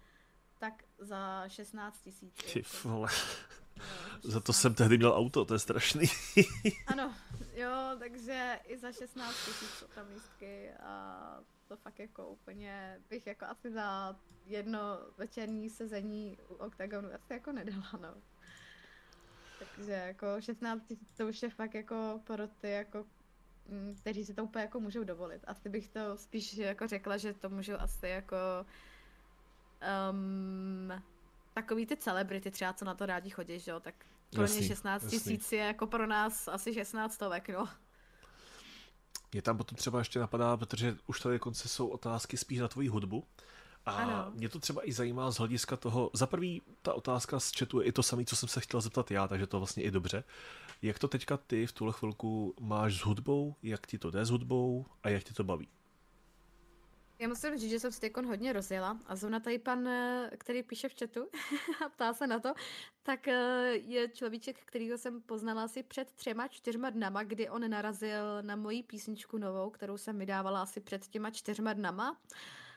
tak za 16 tisíc. Ty vole. za to jsem tehdy měl auto, to je strašný. ano, jo, takže i za 16 tisíc jsou tam lístky a to fakt jako úplně bych jako asi za jedno večerní sezení u OKTAGONu asi jako nedala, no. Takže jako 16 tisíc to už je fakt jako pro ty jako mm, kteří si to úplně jako můžou dovolit. Asi bych to spíš jako řekla, že to můžou asi jako um, takový ty celebrity třeba, co na to rádi chodí, že jo, tak pro jasný, ně 16 tisíc je jako pro nás asi 16 stovek, no. Mě tam potom třeba ještě napadá, protože už tady konce jsou otázky spíš na tvoji hudbu. A ano. mě to třeba i zajímá z hlediska toho, za prvý ta otázka z chatu je i to samé, co jsem se chtěl zeptat já, takže to vlastně i dobře. Jak to teďka ty v tuhle chvilku máš s hudbou, jak ti to jde s hudbou a jak ti to baví? Já musím říct, že jsem si teď hodně rozjela a zrovna tady pan, eh, který píše v chatu a ptá se na to, tak eh, je človíček, kterýho jsem poznala asi před třema, čtyřma dnama, kdy on narazil na moji písničku novou, kterou jsem vydávala asi před těma čtyřma dnama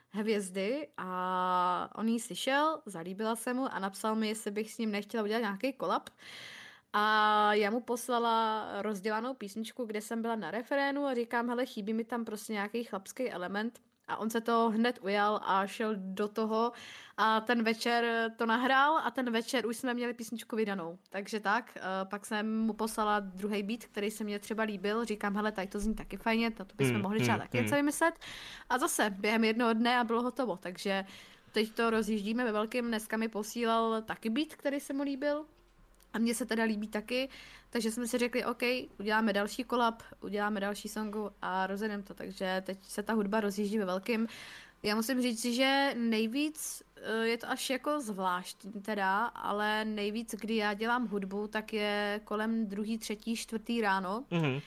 hvězdy a on ji slyšel, zalíbila se mu a napsal mi, jestli bych s ním nechtěla udělat nějaký kolab. A já mu poslala rozdělanou písničku, kde jsem byla na referénu a říkám, hele, chybí mi tam prostě nějaký chlapský element a on se to hned ujal a šel do toho a ten večer to nahrál a ten večer už jsme měli písničku vydanou. Takže tak, eh, pak jsem mu poslala druhý beat, který se mě třeba líbil, říkám, hele, tady to zní taky fajně, to bychom mm, mohli třeba mm, taky něco vymyslet. A zase během jednoho dne a bylo hotovo, takže teď to rozjíždíme ve velkém, dneska mi posílal taky beat, který se mu líbil, a mně se teda líbí taky, takže jsme si řekli, OK, uděláme další kolab, uděláme další songu a rozjedeme to. Takže teď se ta hudba rozjíždí ve velkým. Já musím říct, že nejvíc eh, je to až jako zvláštní teda, ale nejvíc, kdy já dělám hudbu, tak je kolem druhý, třetí, čtvrtý ráno, mm-hmm.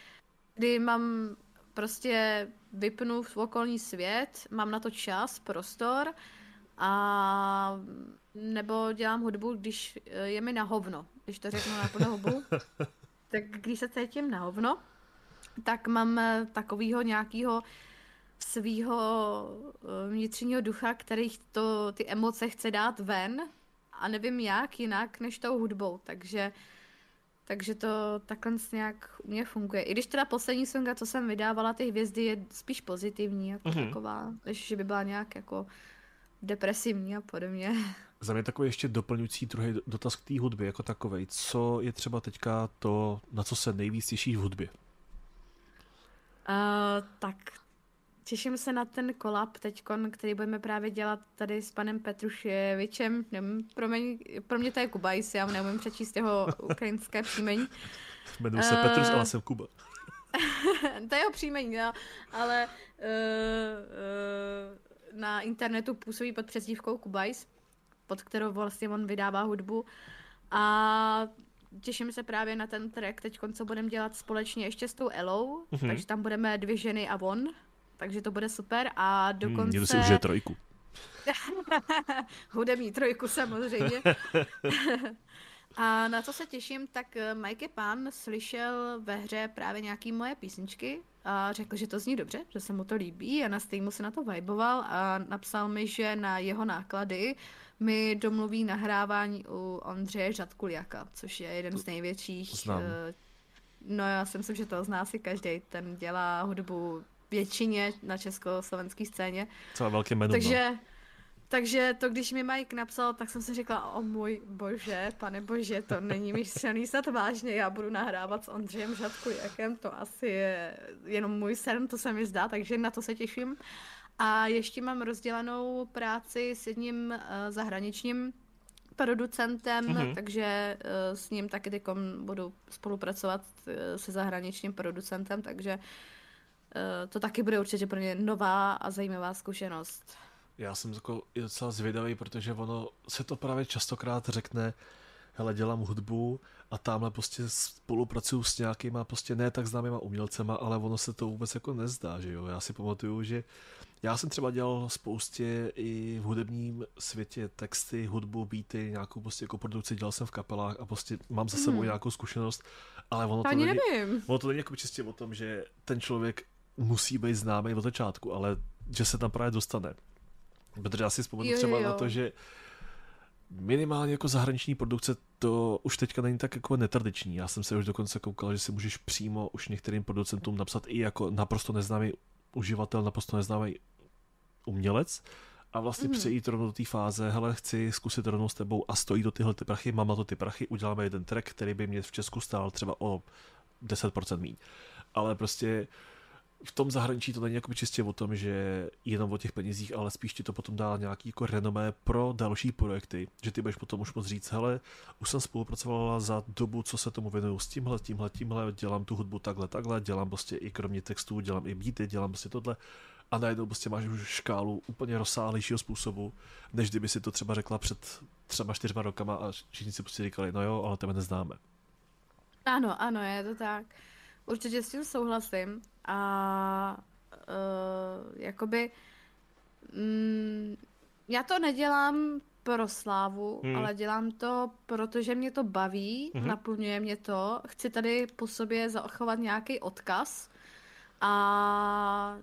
kdy mám prostě vypnu v okolní svět, mám na to čas, prostor a nebo dělám hudbu, když eh, je mi na hovno, když to řeknu na plnou hubu. tak když se cítím na hovno, tak mám eh, takového nějakého svého eh, vnitřního ducha, který to, ty emoce chce dát ven a nevím jak jinak než tou hudbou, takže takže to takhle nějak u mě funguje. I když teda poslední songa, co jsem vydávala, ty hvězdy je spíš pozitivní, jako mm-hmm. taková, než že by byla nějak jako depresivní a podobně. Za mě takový ještě doplňující druhý dotaz k té hudbě jako takovej. Co je třeba teďka to, na co se nejvíc těší v hudbě? Uh, tak těším se na ten kolab teďkon, který budeme právě dělat tady s panem Petruševičem. Nevím, pro mě, pro mě to je Kubajs, já neumím přečíst jeho ukrajinské příjmení. Jmenuji se uh, Petrus, ale jsem Kuba. to je jeho příjmení, no, ale uh, uh, na internetu působí pod přezdívkou Kubajs, pod kterou vlastně on vydává hudbu. A těším se právě na ten track teď, co budeme dělat společně ještě s tou Elou, mm-hmm. takže tam budeme dvě ženy a on, takže to bude super a dokonce... Hmm, si už je trojku. Hudební trojku samozřejmě. a na co se těším, tak eh, Mike Pan slyšel ve hře právě nějaký moje písničky a řekl, že to zní dobře, že se mu to líbí a na Steamu se na to viboval a napsal mi, že na jeho náklady mi domluví nahrávání u Ondřeje Žadkuliaka, což je jeden z největších... Znám. Eh, no já si myslím, že to zná si každý. Ten dělá hudbu většině na československé scéně. Celé velké jméno. Takže, no. takže to, když mi Mike napsal, tak jsem si řekla, o můj bože, pane bože, to není mi silný snad vážně, já budu nahrávat s Ondřejem Žadkuliakem, to asi je jenom můj sen, to se mi zdá, takže na to se těším. A ještě mám rozdělanou práci s jedním uh, zahraničním producentem, mm-hmm. takže uh, s ním taky teď budu spolupracovat uh, se zahraničním producentem, takže uh, to taky bude určitě pro ně nová a zajímavá zkušenost. Já jsem jako docela zvědavý, protože ono se to právě častokrát řekne, hele, dělám hudbu a tamhle prostě spolupracuju s nějakýma prostě ne tak známýma umělcema, ale ono se to vůbec jako nezdá, že jo. Já si pamatuju, že já jsem třeba dělal spoustě i v hudebním světě texty, hudbu, beaty, nějakou prostě jako produkci, dělal jsem v kapelách a prostě mám za sebou mm. nějakou zkušenost, ale ono to, Ani není, nevím. ono to není jako čistě o tom, že ten člověk musí být známý od začátku, ale že se tam právě dostane. Protože já si vzpomenu třeba jo. na to, že minimálně jako zahraniční produkce to už teďka není tak jako netradiční. Já jsem se už dokonce koukal, že si můžeš přímo už některým producentům napsat i jako naprosto neznámý uživatel, naprosto neznámý umělec a vlastně mm. přejít rovnou do té fáze, hele, chci zkusit rovnou s tebou a stojí do tyhle ty prachy, mám na to ty prachy, uděláme jeden track, který by mě v Česku stál třeba o 10% míň. Ale prostě v tom zahraničí to není jako čistě o tom, že jenom o těch penězích, ale spíš ti to potom dá nějaký jako renomé pro další projekty, že ty budeš potom už moc říct, hele, už jsem spolupracovala za dobu, co se tomu věnuju s tímhle, tímhle, tímhle, dělám tu hudbu takhle, takhle, dělám prostě i kromě textů, dělám i beaty, dělám prostě tohle a najednou prostě máš už škálu úplně rozsáhlejšího způsobu, než kdyby si to třeba řekla před třeba čtyřma rokama a všichni si prostě říkali, no jo, ale tebe neznáme. Ano, ano, je to tak. Určitě s tím souhlasím a uh, jakoby mm, já to nedělám pro slávu, hmm. ale dělám to, protože mě to baví, hmm. naplňuje mě to, chci tady po sobě zachovat nějaký odkaz a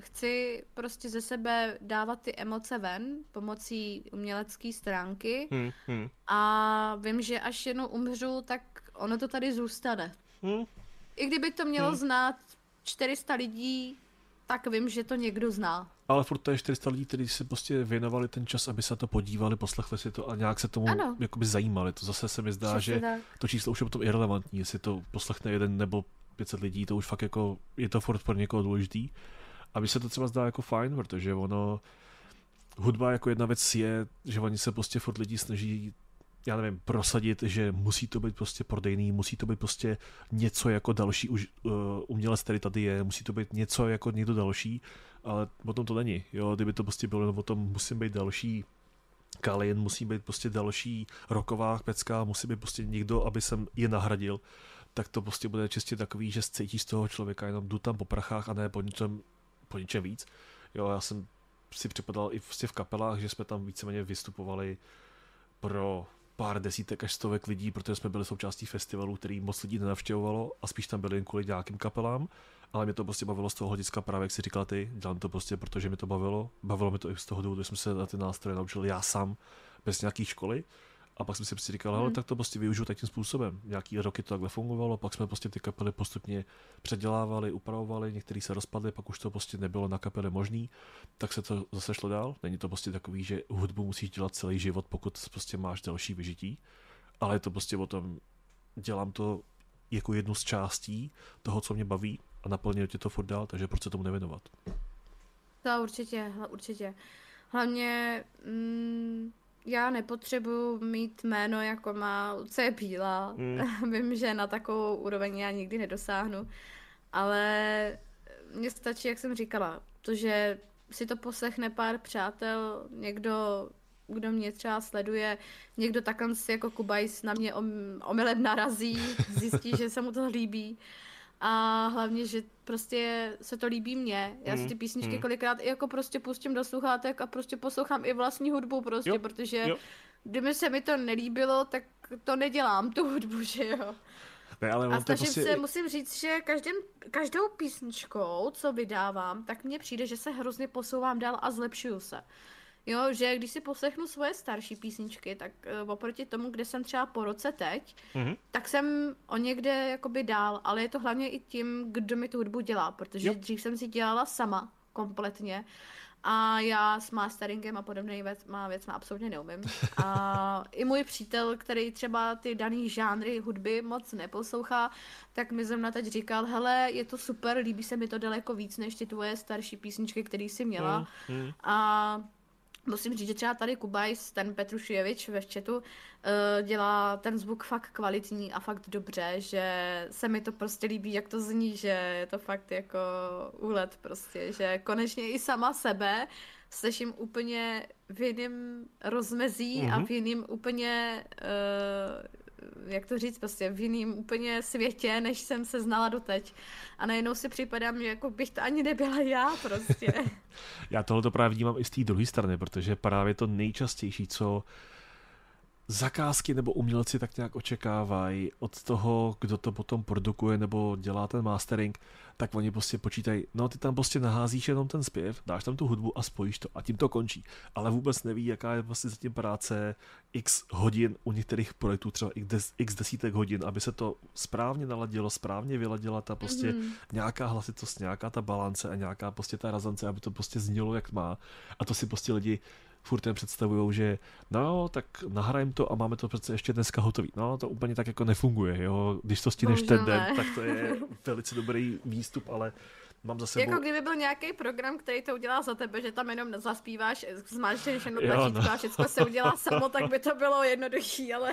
chci prostě ze sebe dávat ty emoce ven pomocí umělecké stránky hmm, hmm. a vím, že až jednou umřu, tak ono to tady zůstane. Hmm. I kdyby to mělo hmm. znát 400 lidí, tak vím, že to někdo zná. Ale furt to je 400 lidí, kteří si prostě věnovali ten čas, aby se to podívali, poslechli si to a nějak se tomu ano. jakoby zajímali. To zase se mi zdá, Přesně že tak. to číslo už je potom irrelevantní, jestli to poslechne jeden nebo 500 lidí, to už fakt jako, je to furt pro někoho důležitý. A mi se to třeba zdá jako fajn, protože ono, hudba jako jedna věc je, že oni se prostě furt lidi snaží já nevím, prosadit, že musí to být prostě prodejný, musí to být prostě něco jako další už, uh, umělec, který tady je, musí to být něco jako někdo další, ale potom to není, jo, kdyby to prostě bylo o tom, musím být další Kalin, musí být prostě další roková pecka, musí být prostě někdo, aby jsem je nahradil, tak to prostě bude čistě takový, že cítí z toho člověka jenom jdu tam po prachách a ne po něčem, po něčem víc. Jo, já jsem si připadal i prostě v kapelách, že jsme tam víceméně vystupovali pro pár desítek až stovek lidí, protože jsme byli součástí festivalu, který moc lidí nenavštěvovalo a spíš tam byli jen kvůli nějakým kapelám, ale mě to prostě bavilo z toho hlediska právě, jak si říkal ty, dělám to prostě, protože mi to bavilo. Bavilo mi to i z toho důvodu, že jsem se na ty nástroje naučil já sám, bez nějaké školy a pak jsem si prostě říkal, hmm. tak to prostě využiju takým způsobem. Nějaký roky to takhle fungovalo, pak jsme prostě ty kapely postupně předělávali, upravovali, některý se rozpadly, pak už to prostě nebylo na kapele možný, tak se to zase šlo dál. Není to prostě takový, že hudbu musíš dělat celý život, pokud prostě máš další vyžití, ale je to prostě o tom, dělám to jako jednu z částí toho, co mě baví a naplňuje tě to furt dál, takže proč se tomu nevěnovat? To určitě, určitě. Hlavně mm, já nepotřebuji mít jméno jako má Lucie Bílá. Mm. Vím, že na takovou úroveň já nikdy nedosáhnu. Ale mně stačí, jak jsem říkala, to, že si to poslechne pár přátel, někdo, kdo mě třeba sleduje, někdo takhle si jako Kubajs na mě omylem narazí, zjistí, že se mu to líbí a hlavně, že prostě se to líbí mně. Já si ty mm, písničky mm. kolikrát i jako prostě pustím do sluchátek a prostě poslouchám i vlastní hudbu prostě, jo, protože jo. kdyby se mi to nelíbilo, tak to nedělám, tu hudbu, že jo. Ne, ale a snažím prostě... se, musím říct, že každým, každou písničkou, co vydávám, tak mně přijde, že se hrozně posouvám dál a zlepšuju se. Jo, že když si poslechnu svoje starší písničky, tak uh, oproti tomu, kde jsem třeba po roce teď, mm-hmm. tak jsem o někde jakoby dál, ale je to hlavně i tím, kdo mi tu hudbu dělá, protože jo. dřív jsem si dělala sama kompletně a já s masteringem a podobné věc, má věc má absolutně neumím. A i můj přítel, který třeba ty daný žánry hudby moc neposlouchá, tak mi zrovna teď říkal, hele, je to super, líbí se mi to daleko víc, než ty tvoje starší písničky, které jsi měla. Mm, mm. A Musím říct, že třeba tady Kubajs, ten Petruševič ve chatu, uh, dělá ten zvuk fakt kvalitní a fakt dobře, že se mi to prostě líbí, jak to zní, že je to fakt jako úlet prostě, že konečně i sama sebe slyším úplně v jiném rozmezí mm-hmm. a mhm. v jiném úplně uh, jak to říct, prostě v jiném úplně světě, než jsem se znala doteď. A najednou si připadám, že jako bych to ani nebyla já prostě. já tohle to právě vnímám i z té druhé strany, protože právě to nejčastější, co zakázky nebo umělci tak nějak očekávají od toho, kdo to potom produkuje nebo dělá ten mastering, tak oni prostě počítají, no ty tam prostě naházíš jenom ten zpěv, dáš tam tu hudbu a spojíš to a tím to končí. Ale vůbec neví, jaká je vlastně zatím práce x hodin u některých projektů, třeba x, x desítek hodin, aby se to správně naladilo, správně vyladila ta prostě mm-hmm. nějaká hlasitost, nějaká ta balance a nějaká prostě ta razance, aby to prostě znělo jak má. A to si prostě lidi furt jen představují, že no, tak nahrajeme to a máme to přece ještě dneska hotový. No, to úplně tak jako nefunguje, jo. Když to stíneš ten den, tak to je velice dobrý výstup, ale mám za sebou... Jako kdyby byl nějaký program, který to udělá za tebe, že tam jenom zaspíváš, zmáčkneš jenom tlačítko no. a všechno se udělá samo, tak by to bylo jednodušší, ale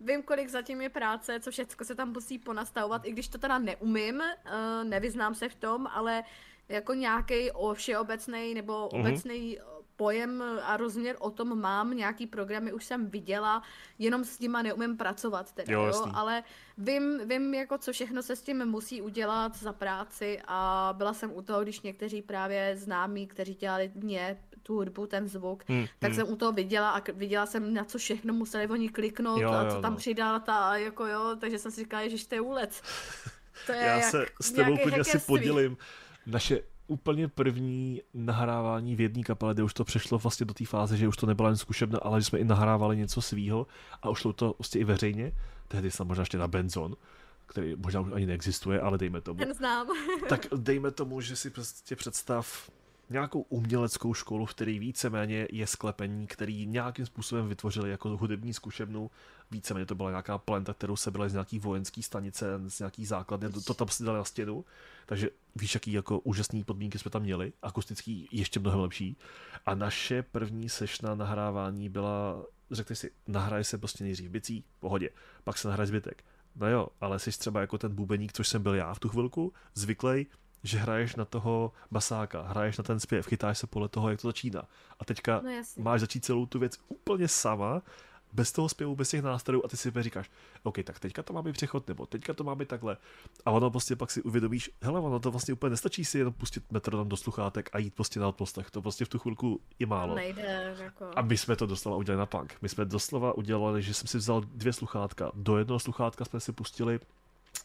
vím, kolik zatím je práce, co všechno se tam musí ponastavovat, i když to teda neumím, uh, nevyznám se v tom, ale jako nějaký všeobecný nebo mm-hmm. obecný pojem a rozměr o tom mám, nějaký programy už jsem viděla, jenom s nima neumím pracovat teda, jo, jo? ale vím, vím jako co všechno se s tím musí udělat za práci a byla jsem u toho, když někteří právě známí, kteří dělali mě tu hudbu, ten zvuk, hmm, tak hmm. jsem u toho viděla a viděla jsem, na co všechno museli oni kliknout jo, a co jo, tam no. přidat a jako jo, takže jsem si říkala, že to je úlec. To je Já se s tebou klidně si podělím. Naše úplně první nahrávání v jedné kapele, kde už to přešlo vlastně do té fáze, že už to nebyla jen zkušebna, ale že jsme i nahrávali něco svýho a už šlo to vlastně i veřejně. Tehdy jsem možná ještě na Benzon, který možná už ani neexistuje, ale dejme tomu. Ten znám. tak dejme tomu, že si prostě představ nějakou uměleckou školu, v který víceméně je sklepení, který nějakým způsobem vytvořili jako hudební zkušebnu. Víceméně to byla nějaká plenta, kterou se byla z nějaký vojenský stanice, z nějaký základny, to, to tam si dali na stěnu. Takže víš, jaký jako úžasný podmínky jsme tam měli, akustický ještě mnohem lepší. A naše první sešna nahrávání byla, řekli si, nahraje se prostě nejdřív bicí, pohodě, pak se nahraje zbytek. No jo, ale jsi třeba jako ten bubeník, což jsem byl já v tu chvilku, zvyklý, že hraješ na toho basáka, hraješ na ten zpěv, chytáš se podle toho, jak to začíná. A teďka no máš začít celou tu věc úplně sama bez toho zpěvu, bez těch nástrojů a ty si říkáš, OK, tak teďka to má být přechod, nebo teďka to má být takhle. A ono prostě pak si uvědomíš, hele, ono to vlastně úplně nestačí si jenom pustit metronom do sluchátek a jít prostě na odposlech. To prostě v tu chvilku je málo. Nejde, jako... A my jsme to doslova udělali na punk. My jsme doslova udělali, že jsem si vzal dvě sluchátka. Do jednoho sluchátka jsme si pustili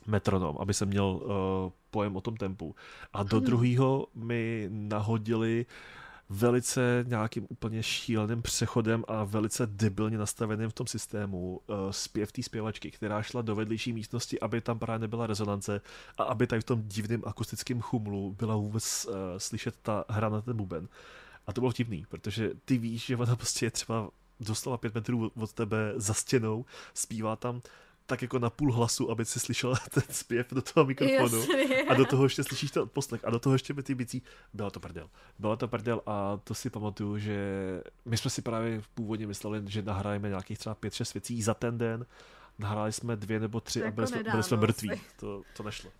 metronom, aby se měl uh, pojem o tom tempu. A do hmm. druhého mi nahodili velice nějakým úplně šíleným přechodem a velice debilně nastaveným v tom systému uh, zpěv té zpěvačky, která šla do vedlejší místnosti, aby tam právě nebyla rezonance a aby tady v tom divném akustickém chumlu byla vůbec uh, slyšet ta hra na ten buben. A to bylo vtipný, protože ty víš, že ona prostě je třeba doslova pět metrů od tebe za stěnou, zpívá tam tak jako na půl hlasu, aby si slyšel ten zpěv do toho mikrofonu. Jasně. A do toho ještě slyšíš ten poslech. A do toho ještě by ty bicí. Byla to prdel. Byla to prdel a to si pamatuju, že my jsme si právě původně mysleli, že nahrajeme nějakých třeba 5-6 věcí za ten den. Nahráli jsme dvě nebo tři To a jako byli jsme, nedá, byli jsme mrtví. To, to nešlo.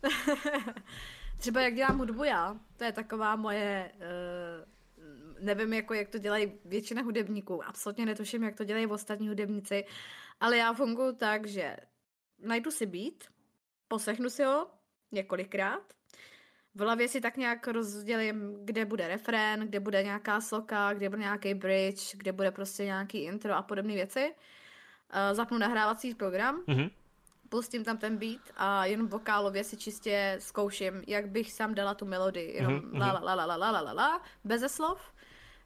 Třeba jak dělám hudbu já, to je taková moje, uh, nevím jako jak to dělají většina hudebníků, absolutně netuším, jak to dělají ostatní hudebníci, ale já funguji tak, že najdu si beat, poslechnu si ho několikrát, v hlavě si tak nějak rozdělím, kde bude refrén, kde bude nějaká sloka, kde bude nějaký bridge, kde bude prostě nějaký intro a podobné věci. Uh, zapnu nahrávací program, Mhm. pustím tam ten beat a jenom vokálově si čistě zkouším, jak bych sám dala tu melodii, jenom Mhm, la la la la la la la la la, beze slov.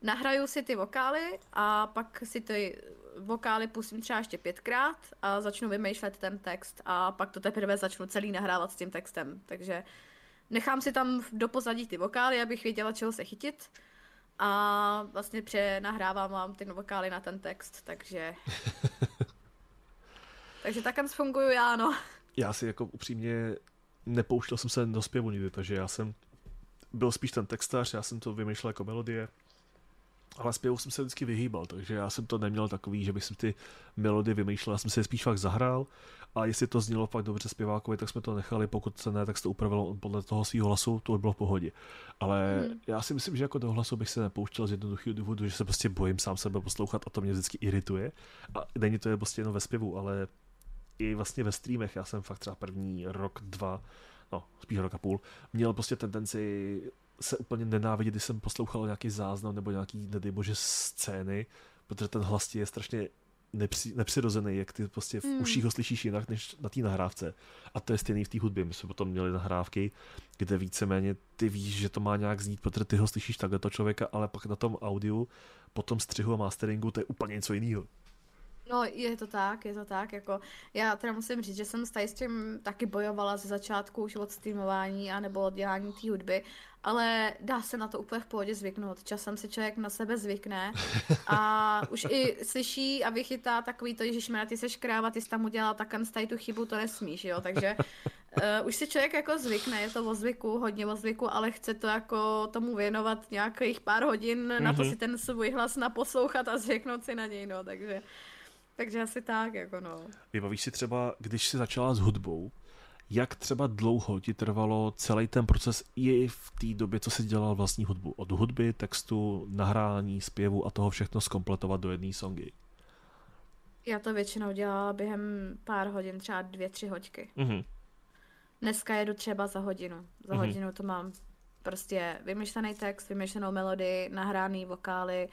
Nahraju si ty vokály a pak si ty vokály pustím třeba ještě pětkrát a začnu vymýšlet ten text a pak to teprve začnu celý nahrávat s tím textem. Takže nechám si tam do pozadí ty vokály, abych věděla, čeho se chytit a vlastně přenahrávám vám ty vokály na ten text, takže... takže takhle funguju já, no. Já si jako upřímně nepouštěl jsem se do zpěvu nikdy, takže já jsem byl spíš ten textař, já jsem to vymýšlel jako melodie, ale zpěvu jsem se vždycky vyhýbal, takže já jsem to neměl takový, že bych si ty melodie vymýšlel, já jsem si je spíš fakt zahrál a jestli to znělo fakt dobře zpěvákovi, tak jsme to nechali, pokud se ne, tak se to upravilo podle toho svého hlasu, to by bylo v pohodě. Ale Hmm. já si myslím, že jako do hlasu bych se nepouštěl z jednoduchého důvodu, že se prostě bojím sám sebe poslouchat a to mě vždycky irituje. A není to je prostě jenom ve zpěvu, ale i vlastně ve streamech, já jsem fakt třeba první rok, dva, no spíš rok a půl, měl prostě tendenci se úplně nenávidět, když jsem poslouchal nějaký záznam nebo nějaký, nedej bože, scény, protože ten hlas ti je strašně nepři, nepřirozený, jak ty prostě v Hmm. uších ho slyšíš jinak než na té nahrávce. A to je stejný v té hudbě. My jsme potom měli nahrávky, kde víceméně ty víš, že to má nějak znít, protože ty ho slyšíš takhle to člověka, ale pak na tom audiu, potom střihu a masteringu, to je úplně něco jiného. No, je to tak, je to tak, jako já teda musím říct, že jsem s tím taky bojovala ze začátku už od streamování a nebo od dělání té hudby, ale dá se na to úplně v pohodě zvyknout. Časem si člověk na sebe zvykne a už i slyší a vychytá takový to, že ty seš kráva, ty jsi tam udělal takhle tady tu chybu, to nesmíš, jo, takže uh, už si člověk jako zvykne, je to o zvyku, hodně o zvyku, ale chce to jako tomu věnovat nějakých pár hodin, mm-hmm. na to Mhm. si ten svůj hlas naposlouchat a zvyknout si na něj, no, takže takže asi tak, jako no. Vybavíš si třeba, když jsi začala s hudbou, jak třeba dlouho ti trvalo celý ten proces i v té době, co jsi dělal vlastní hudbu? Od hudby, textu, nahrání, zpěvu a toho všechno skompletovat do jedné songy. Já to většinou dělala během pár hodin, třeba dvě, tři hoďky. Mhm. Dneska jedu třeba za hodinu. Za Mhm. hodinu to mám prostě vymyšlený text, vymyšlenou melodii, nahraný vokály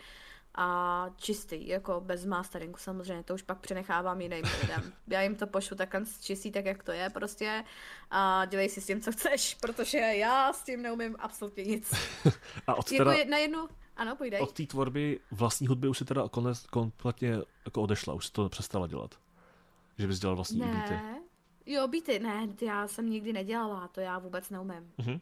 a čistý, jako bez masteringu samozřejmě, to už pak přenechávám jiným lidem. Já jim to pošlu takhle čistý, tak jak to je prostě a dělej si s tím, co chceš, protože já s tím neumím absolutně nic. A od, Jako teda, je, na jednu, ano, půjdej. od té tvorby vlastní hudby už si teda konec, kompletně jako odešla, už si to přestala dělat. Že bys dělal vlastní beaty. Ne, jo, beaty, ne, já jsem nikdy nedělala, to já vůbec neumím. Mhm.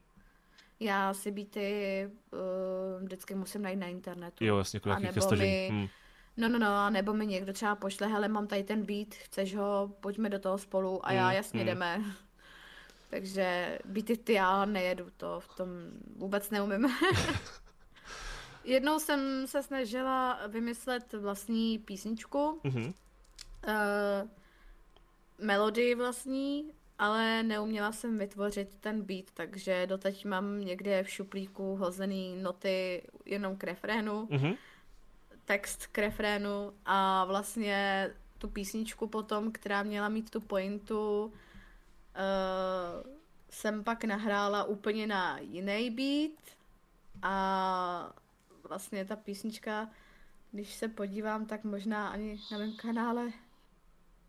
Já si beaty uh, vždycky musím najít na internetu. Jo, jasně, jako A nějaký nebo kestažení. mi- Hm. No, no, no, nebo mi někdo třeba pošle, hele, mám tady ten beat, chceš ho, pojďme do toho spolu a já, Mm, jasně, mm. jdeme. Takže beaty ty já nejedu, to v tom vůbec neumím. Jednou jsem se snažila vymyslet vlastní písničku, Mhm. uh, melodii vlastní, ale neuměla jsem vytvořit ten beat, takže doteď mám někde v šuplíku hozený noty jenom k refrénu, Mhm. text k refrénu a vlastně tu písničku potom, která měla mít tu pointu, uh, jsem pak nahrála úplně na jiný beat a vlastně ta písnička, když se podívám, tak možná ani na mém kanále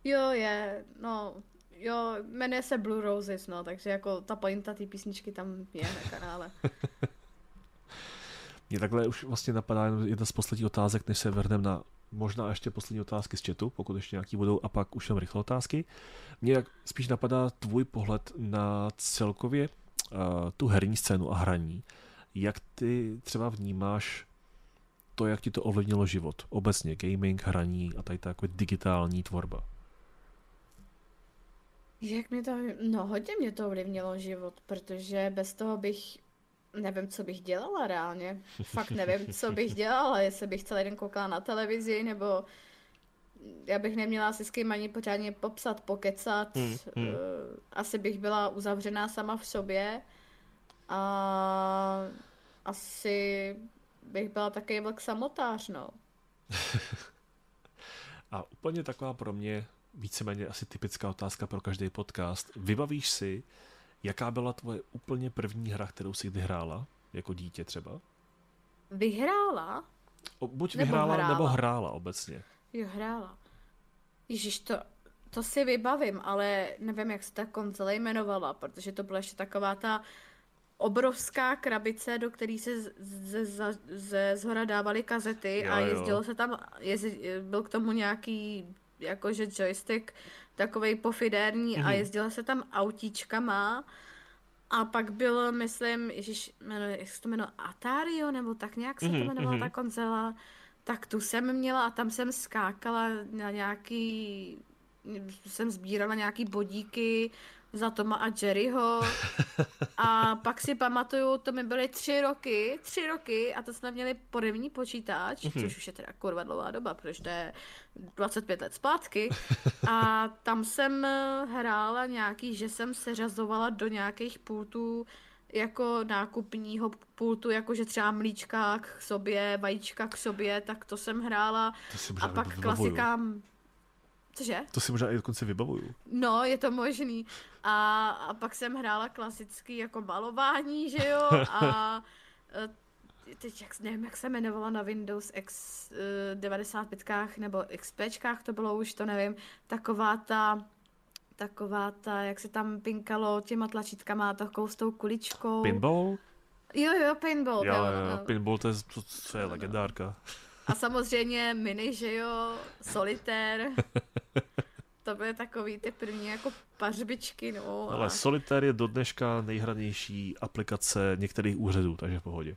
Jo, je, no, jo, jmenuje se Blue Roses, no, takže jako ta pointa té písničky tam je na kanále. Mě takhle už vlastně napadá jedna z posledních otázek, než se vrhneme na možná ještě poslední otázky z chatu, pokud ještě nějaký budou, a pak už jenom rychlé otázky. Mě jak spíš napadá tvůj pohled na celkově uh, tu herní scénu a hraní. Jak ty třeba vnímáš to, jak ti to ovlivnilo život? Obecně gaming, hraní a tady ta jako digitální tvorba. Jak mě to, no hodně mě to ovlivnilo život, protože bez toho bych, nevím, co bych dělala reálně. Fakt nevím, co bych dělala, jestli bych celý den koukala na televizi, nebo já bych neměla asi s kým ani pořádně popsat, pokecat. Hmm, hmm. Asi bych byla uzavřená sama v sobě a asi bych byla takový vlk samotář, no. a úplně taková pro mě víceméně asi typická otázka pro každý podcast. Vybavíš si, jaká byla tvoje úplně první hra, kterou jsi kdy hrála, jako dítě třeba? Vyhrála? O, buď nebo vyhrála, hrála. nebo hrála obecně. Jo, hrála. Ježíš, to, to si vybavím, ale nevím, jak se ta konzole jmenovala, protože to byla ještě taková ta obrovská krabice, do které se ze, ze, ze zhora dávaly kazety jo, a jezdilo jo. se tam, jezdi, byl k tomu nějaký jakože joystick takovej pofidérní mm-hmm. a mhm. jezdila se tam autíčkama a pak byl, myslím, ježiš, jmenuje, jak se to jmenuje, Atario, nebo tak nějak se mm-hmm, to mhm, jmenovala mm-hmm. ta konzola, tak tu jsem měla a tam jsem skákala na nějaký, jsem sbírala nějaký bodíky, za Toma a Jerryho. A pak si pamatuju, to mi byly tři roky, tři roky a to jsme měli podevní počítač, mm-hmm. což už je teda kurva dlouhá doba, protože to je 25 let zpátky. A tam jsem hrála nějaký, že jsem seřazovala do nějakých pultů jako nákupního pultu, jakože třeba mlíčka k sobě, vajíčka k sobě, tak to jsem hrála. To a pak klasikám Cože? To si možná i dokonce vybavuju. No, je to možný. A, a pak jsem hrála klasický jako malování, že jo? A e, teď jak, nevím, jak se jmenovala na Windows X 95 e, nebo XPčkách, to bylo už, to nevím, taková ta taková ta, jak se tam pinkalo těma tlačítkama, takovou s tou kuličkou. Pinball? Jo, jo, pinball. Jo, jo, jo. pinball to je, to, to je legendárka. A samozřejmě mini, že jo, solitér. To byly takový ty první jako pařbičky, no. Ale a... Solitér je do dneška nejhranější aplikace některých úřadů, takže v pohodě.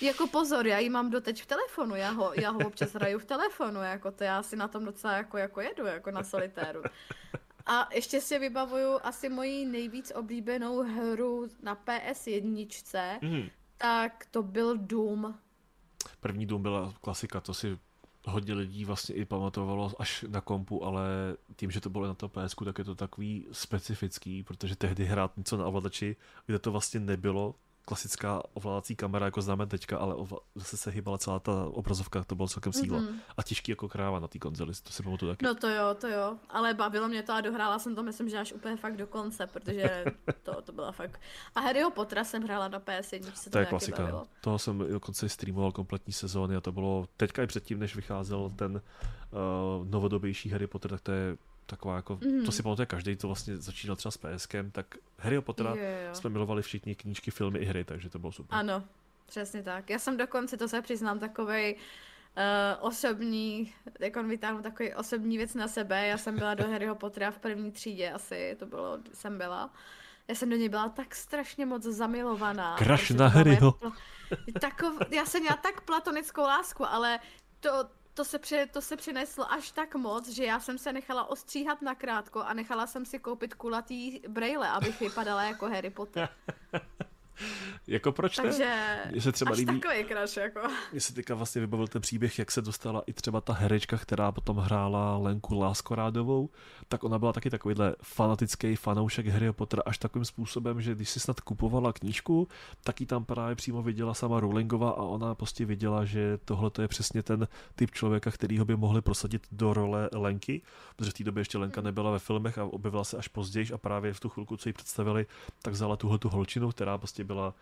Jako pozor, já ji mám doteď v telefonu, já ho, já ho občas hraju v telefonu, jako to já si na tom docela jako, jako jedu, jako na solitéru. A ještě si vybavuju asi moji nejvíc oblíbenou hru na PS1, mm. tak to byl Doom. První Doom byla klasika, to si hodně lidí vlastně i pamatovalo až na kompu, ale tím, že to bylo na to PS, tak je to takový specifický, protože tehdy hrát něco na ovladači, kde to vlastně nebylo, klasická ovládací kamera, jako známe teďka, ale ovla- zase se hýbala celá ta obrazovka, to bylo celkem síla. Mm-hmm. A těžký jako kráva na té konzoli, to si pamatuju taky. No to jo, to jo, ale bavilo mě to a dohrála jsem to, myslím, že až úplně fakt do konce, protože to, to byla fakt... A Harryho Pottera jsem hrála na PS1, se to, to je klasika. Bavilo. Toho jsem dokonce streamoval kompletní sezóny a to bylo teďka i předtím, než vycházel ten uh, novodobější Harry Potter, tak to je taková jako, mm. to si pamatuje každý, to vlastně začínal třeba s PSkem, tak Harry Pottera jo, jo. jsme milovali všichni knížky, filmy i hry, takže to bylo super. Ano, přesně tak. Já jsem dokonce, to se přiznám, takovej uh, osobní, jako vytáhnu takový osobní věc na sebe. Já jsem byla do Harryho Pottera v první třídě asi, to bylo, jsem byla. Já jsem do něj byla tak strašně moc zamilovaná. Kraš na Harryho. Takov, já jsem měla tak platonickou lásku, ale to, to se, při, to se přineslo až tak moc, že já jsem se nechala ostříhat na krátko a nechala jsem si koupit kulatý braille, abych vypadala jako Harry Potter. jako proč Takže ne? Takže třeba až líbí, takový crush, jako. Mně se teďka vlastně vybavil ten příběh, jak se dostala i třeba ta herečka, která potom hrála Lenku Láskorádovou, tak ona byla taky takovýhle fanatický fanoušek Harry Pottera až takovým způsobem, že když si snad kupovala knížku, tak ji tam právě přímo viděla sama Rowlingová a ona prostě viděla, že tohle je přesně ten typ člověka, který ho by mohli prosadit do role Lenky, protože v té době ještě Lenka nebyla ve filmech a objevila se až později a právě v tu chvilku, co ji představili, tak vzala tuhle tu holčinu, která prostě byla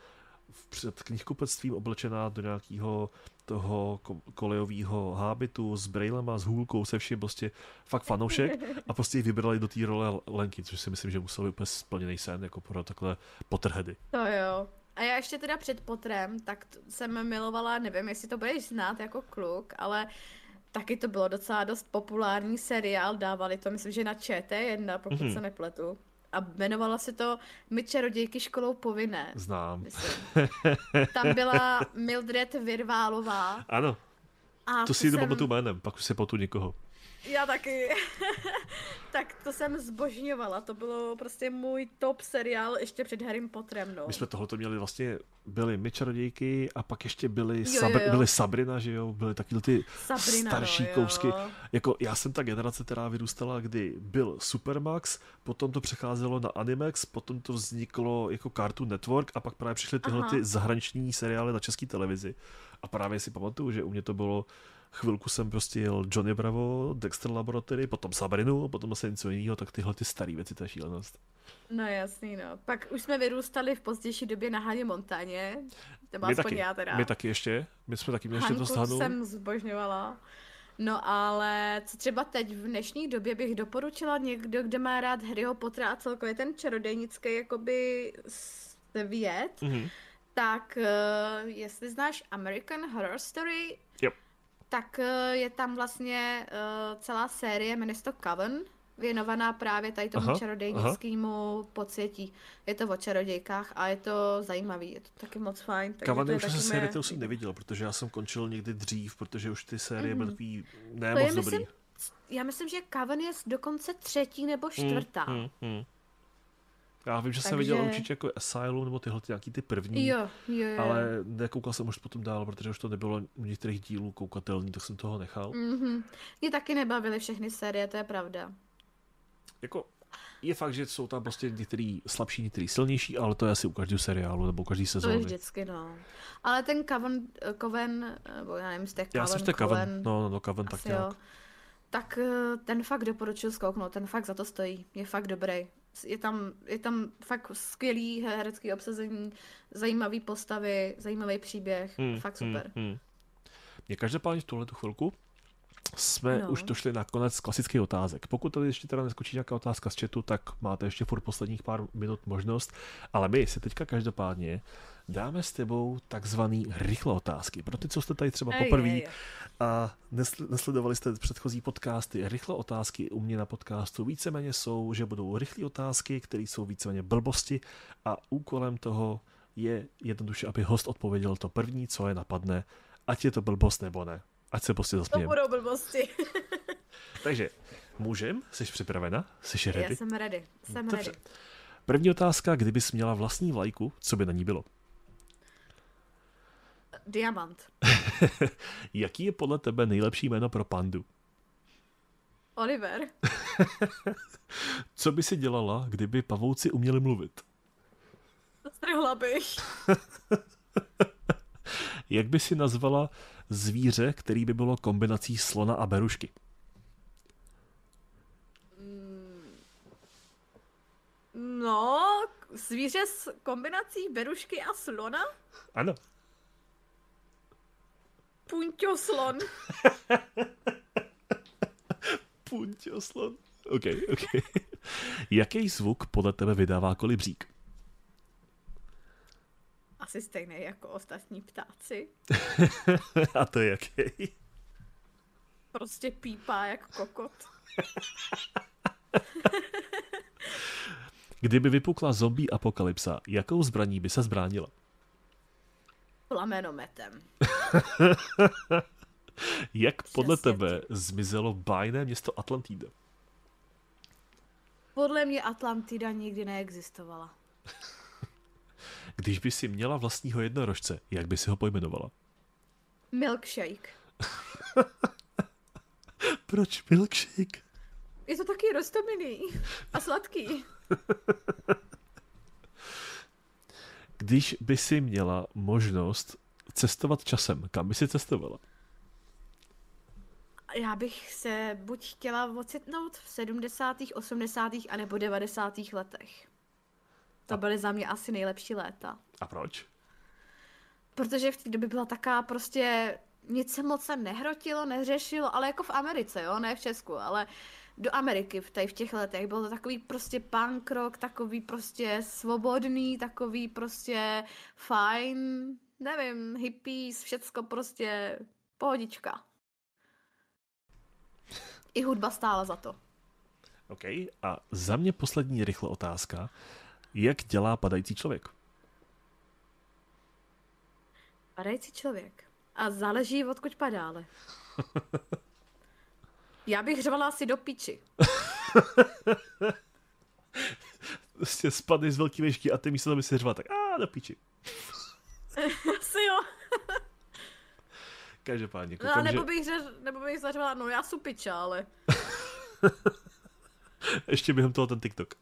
před knihkupectvím oblečená do nějakého toho kolejového hábitu s brejlema, s hůlkou, se vším, prostě fakt fanoušek a prostě ji vybrali do té role Lenky, což si myslím, že musel být úplně splněný sen, jako pro takhle Potterheady. To jo. A já ještě teda před Potterem, tak jsem milovala, nevím, jestli to budeš znát jako kluk, ale taky to bylo docela dost populární seriál, dávali to, myslím, že na ČT1, pokud mm-hmm. se nepletu a jmenovalo se to My čarodějky školou povinné. Znám. Myslím. Tam byla Mildred Virválová. Ano. A to, si jsem... pamatuju jménem, pak už si pamatuju někoho. Já taky. tak to jsem zbožňovala, to bylo prostě můj top seriál ještě před Harrym Potterem, no. My jsme tohoto měli vlastně, byly my čarodějky a pak ještě byly, jo, Sabr- jo, jo. byly Sabrina, že jo, byly taky ty Sabrina, starší no, kousky. Jako já jsem ta generace, která vyrůstala, kdy byl Supermax, potom to přecházelo na Animax, potom to vzniklo jako Cartoon Network a pak právě přišly tyhle Aha. ty zahraniční seriály na české televizi. A právě si pamatuju, že u mě to bylo chvilku jsem prostě jel Johnny Bravo, Dexter Laboratory, potom Sabrinu, potom asi něco jiného, tak tyhle ty staré věci, to je šílenost. No jasný, no. Pak už jsme vyrůstali v pozdější době na Haně Montáně. Nebo my aspoň taky, já teda. My taky ještě. My jsme taky měli ještě to Hanu jsem zbožňovala. No ale co třeba teď v dnešní době bych doporučila někdo, kdo má rád Harryho Pottera a celkově ten čarodejnický jakoby svět, mm-hmm. tak uh, jestli znáš American Horror Story, yep tak eh, je tam vlastně uh, celá série, jmenuje to Coven, věnovaná právě tady tomu aha, čarodejnickému podsvětí. Je to o čarodějkách a je to zajímavý, je to taky moc fajn. Coven už se série, to jsem neviděl, protože já jsem končil někdy dřív, protože už ty série mm. byly takový ne to moc je, dobrý. Myslím, já myslím, že Coven je dokonce třetí nebo čtvrtá. Mm, mm, mm. Já vím, že Takže... jsem viděl určitě jako Asylum nebo tyhle ty, nějaký ty první, jo, jo, jo. ale nekoukal jsem už potom dál, protože už to nebylo u některých dílů koukatelný, tak jsem toho nechal. Mm-hmm. Mě taky nebavily všechny série, to je pravda. Jako je fakt, že jsou tam prostě některý slabší, některý silnější, ale to je asi u každého seriálu nebo u každý sezóny. To je vždycky, no. Ale ten Coven, Coven nebo já nevím, jestli Coven, Já jsem Coven, Coven, no, no, no Coven tak nějak. Jo. Tak eh, ten fakt doporučuji zkouknout, ten fakt za to stojí, je fakt dobrý je tam, je tam fakt skvělý herecký obsazení, zajímavý postavy, zajímavý příběh, hmm, fakt hmm, super. Hmm, hmm. Mě každopádně v tuhle chvilku jsme no. už došli na konec klasických otázek. Pokud tady ještě teda neskočí nějaká otázka z chatu, tak máte ještě furt posledních pár minut možnost, ale my se teďka každopádně dáme s tebou takzvaný rychle otázky. Pro ty, co jste tady třeba poprvé a nesledovali jste předchozí podcasty, rychle otázky u mě na podcastu víceméně jsou, že budou rychlé otázky, které jsou víceméně blbosti a úkolem toho je jednoduše, aby host odpověděl to první, co je napadne, ať je to blbost nebo ne. Ať se prostě zasmějeme. To budou blbosti. Takže, můžem? Jsi připravena? Jsi ready? Já jsem ready. Jsem Dobře. ready. První otázka, kdybys měla vlastní vlajku, co by na ní bylo? Diamant. Jaký je podle tebe nejlepší jméno pro pandu? Oliver. Co by si dělala, kdyby pavouci uměli mluvit? Zastrhla bych. Jak by si nazvala zvíře, který by bylo kombinací slona a berušky? No, zvíře s kombinací berušky a slona? Ano. Punťoslon. Punťoslon. OK, OK. Jaký zvuk podle tebe vydává kolibřík? Asi stejný jako ostatní ptáci. A to je jaký? Prostě pípá jak kokot. Kdyby vypukla zombie apokalypsa, jakou zbraní by se zbránila? Plamenometem. Jak podle Přesně tebe tím. zmizelo bájné město Atlantida? Podle mě Atlantida nikdy neexistovala. Když by si měla vlastního jednorožce, jak by si ho pojmenovala? Milkshake. Proč milkshake? Je to taky roztomilý a sladký. Když by si měla možnost cestovat časem, kam by si cestovala? Já bych se buď chtěla ocitnout v 70., 80. a nebo 90. letech. To a... byly za mě asi nejlepší léta. A proč? Protože v té době byla taká prostě nic se moc se nehrotilo, neřešilo, ale jako v Americe, jo, ne v Česku, ale do Ameriky v, tady v těch letech. Byl to takový prostě punk rock, takový prostě svobodný, takový prostě fajn, nevím, hippies, všecko prostě pohodička. I hudba stála za to. OK, a za mě poslední rychle otázka. Jak dělá padající člověk? Padající člověk. A záleží, odkud padá, ale. Já bych řvala asi do piči. Prostě spadneš z velký vešky a ty místo, aby si řvala, tak a do piči. asi jo. Každopádně, koukám, no, nebo, že... bych řeř, nebo bych zařvala, no já jsou piča, ale... Ještě během toho ten TikTok.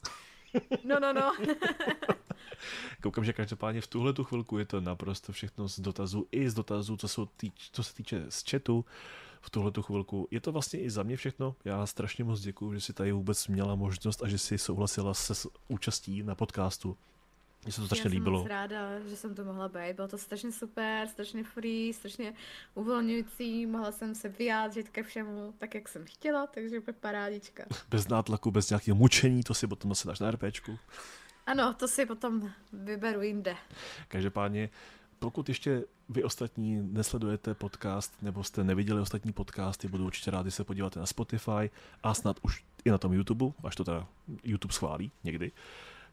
No, no, no. Koukám, že každopádně v tuhle tu chvilku je to naprosto všechno z dotazů, i z dotazů, co, jsou týč, co se týče z chatu, v tuhle tu chvilku. Je to vlastně i za mě všechno. Já strašně moc děkuji, že jsi tady vůbec měla možnost a že jsi souhlasila se účastí na podcastu. Mně se to strašně líbilo. Já jsem ráda, že jsem to mohla být. Bylo to strašně super, strašně free, strašně uvolňující. Mohla jsem se vyjádřit ke všemu tak, jak jsem chtěla, takže úplně parádička. Bez nátlaku, bez nějakého mučení, to si potom zase dáš na RPčku. Ano, to si potom vyberu jinde. Každopádně, pokud ještě vy ostatní nesledujete podcast nebo jste neviděli ostatní podcasty, budu určitě rádi se podívat na Spotify a snad už i na tom YouTube, až to teda YouTube schválí někdy.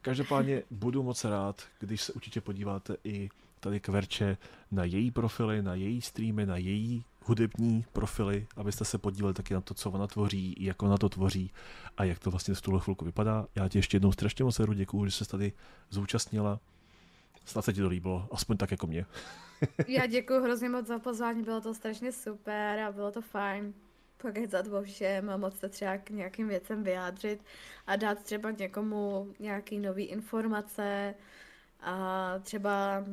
Každopádně budu moc rád, když se určitě podíváte i tady k Verče na její profily, na její streamy, na její hudební profily, abyste se podívali taky na to, co ona tvoří, jak ona to tvoří a jak to vlastně v tuhle chvilku vypadá. Já ti ještě jednou strašně moc děkuju, že jsi tady zúčastnila. Snad se ti to líbilo, aspoň tak jako mě. Já děkuji hrozně moc za pozvání, bylo to strašně super a bylo to fajn pokecat o všem a moc se třeba k nějakým věcem vyjádřit a dát třeba někomu nějaký nový informace a třeba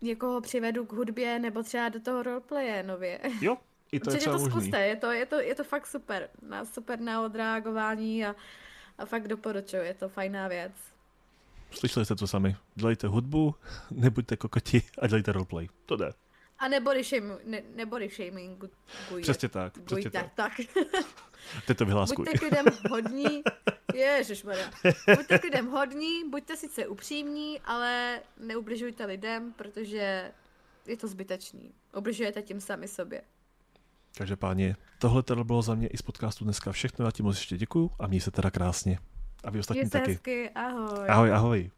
někoho přivedu k hudbě nebo třeba do toho roleplaye nově. Jo, i to je třeba to zkuste, je to, je, to, je to fakt super. Na, super na odreagování a, a fakt doporučuji, je to fajná věc. Slyšeli jste to sami. Dělejte hudbu, nebuďte kokoti a dělejte roleplay. To jde. A nebody, shame, ne, nebody shaming. Přesně tak. Přesně tak. tak. Teď to vyhláskuj. Buďte k lidem hodní. Ježišmarja. Buďte k lidem hodní, buďte sice upřímní, ale neubližujte lidem, protože je to zbytečný. Obližujete tím sami sobě. Každopádně, tohle teda bylo za mě i z podcastu dneska všechno. Já ti moc ještě děkuju a měj se teda krásně. A vy ostatní taky. Hezky, ahoj. Ahoj, ahoj.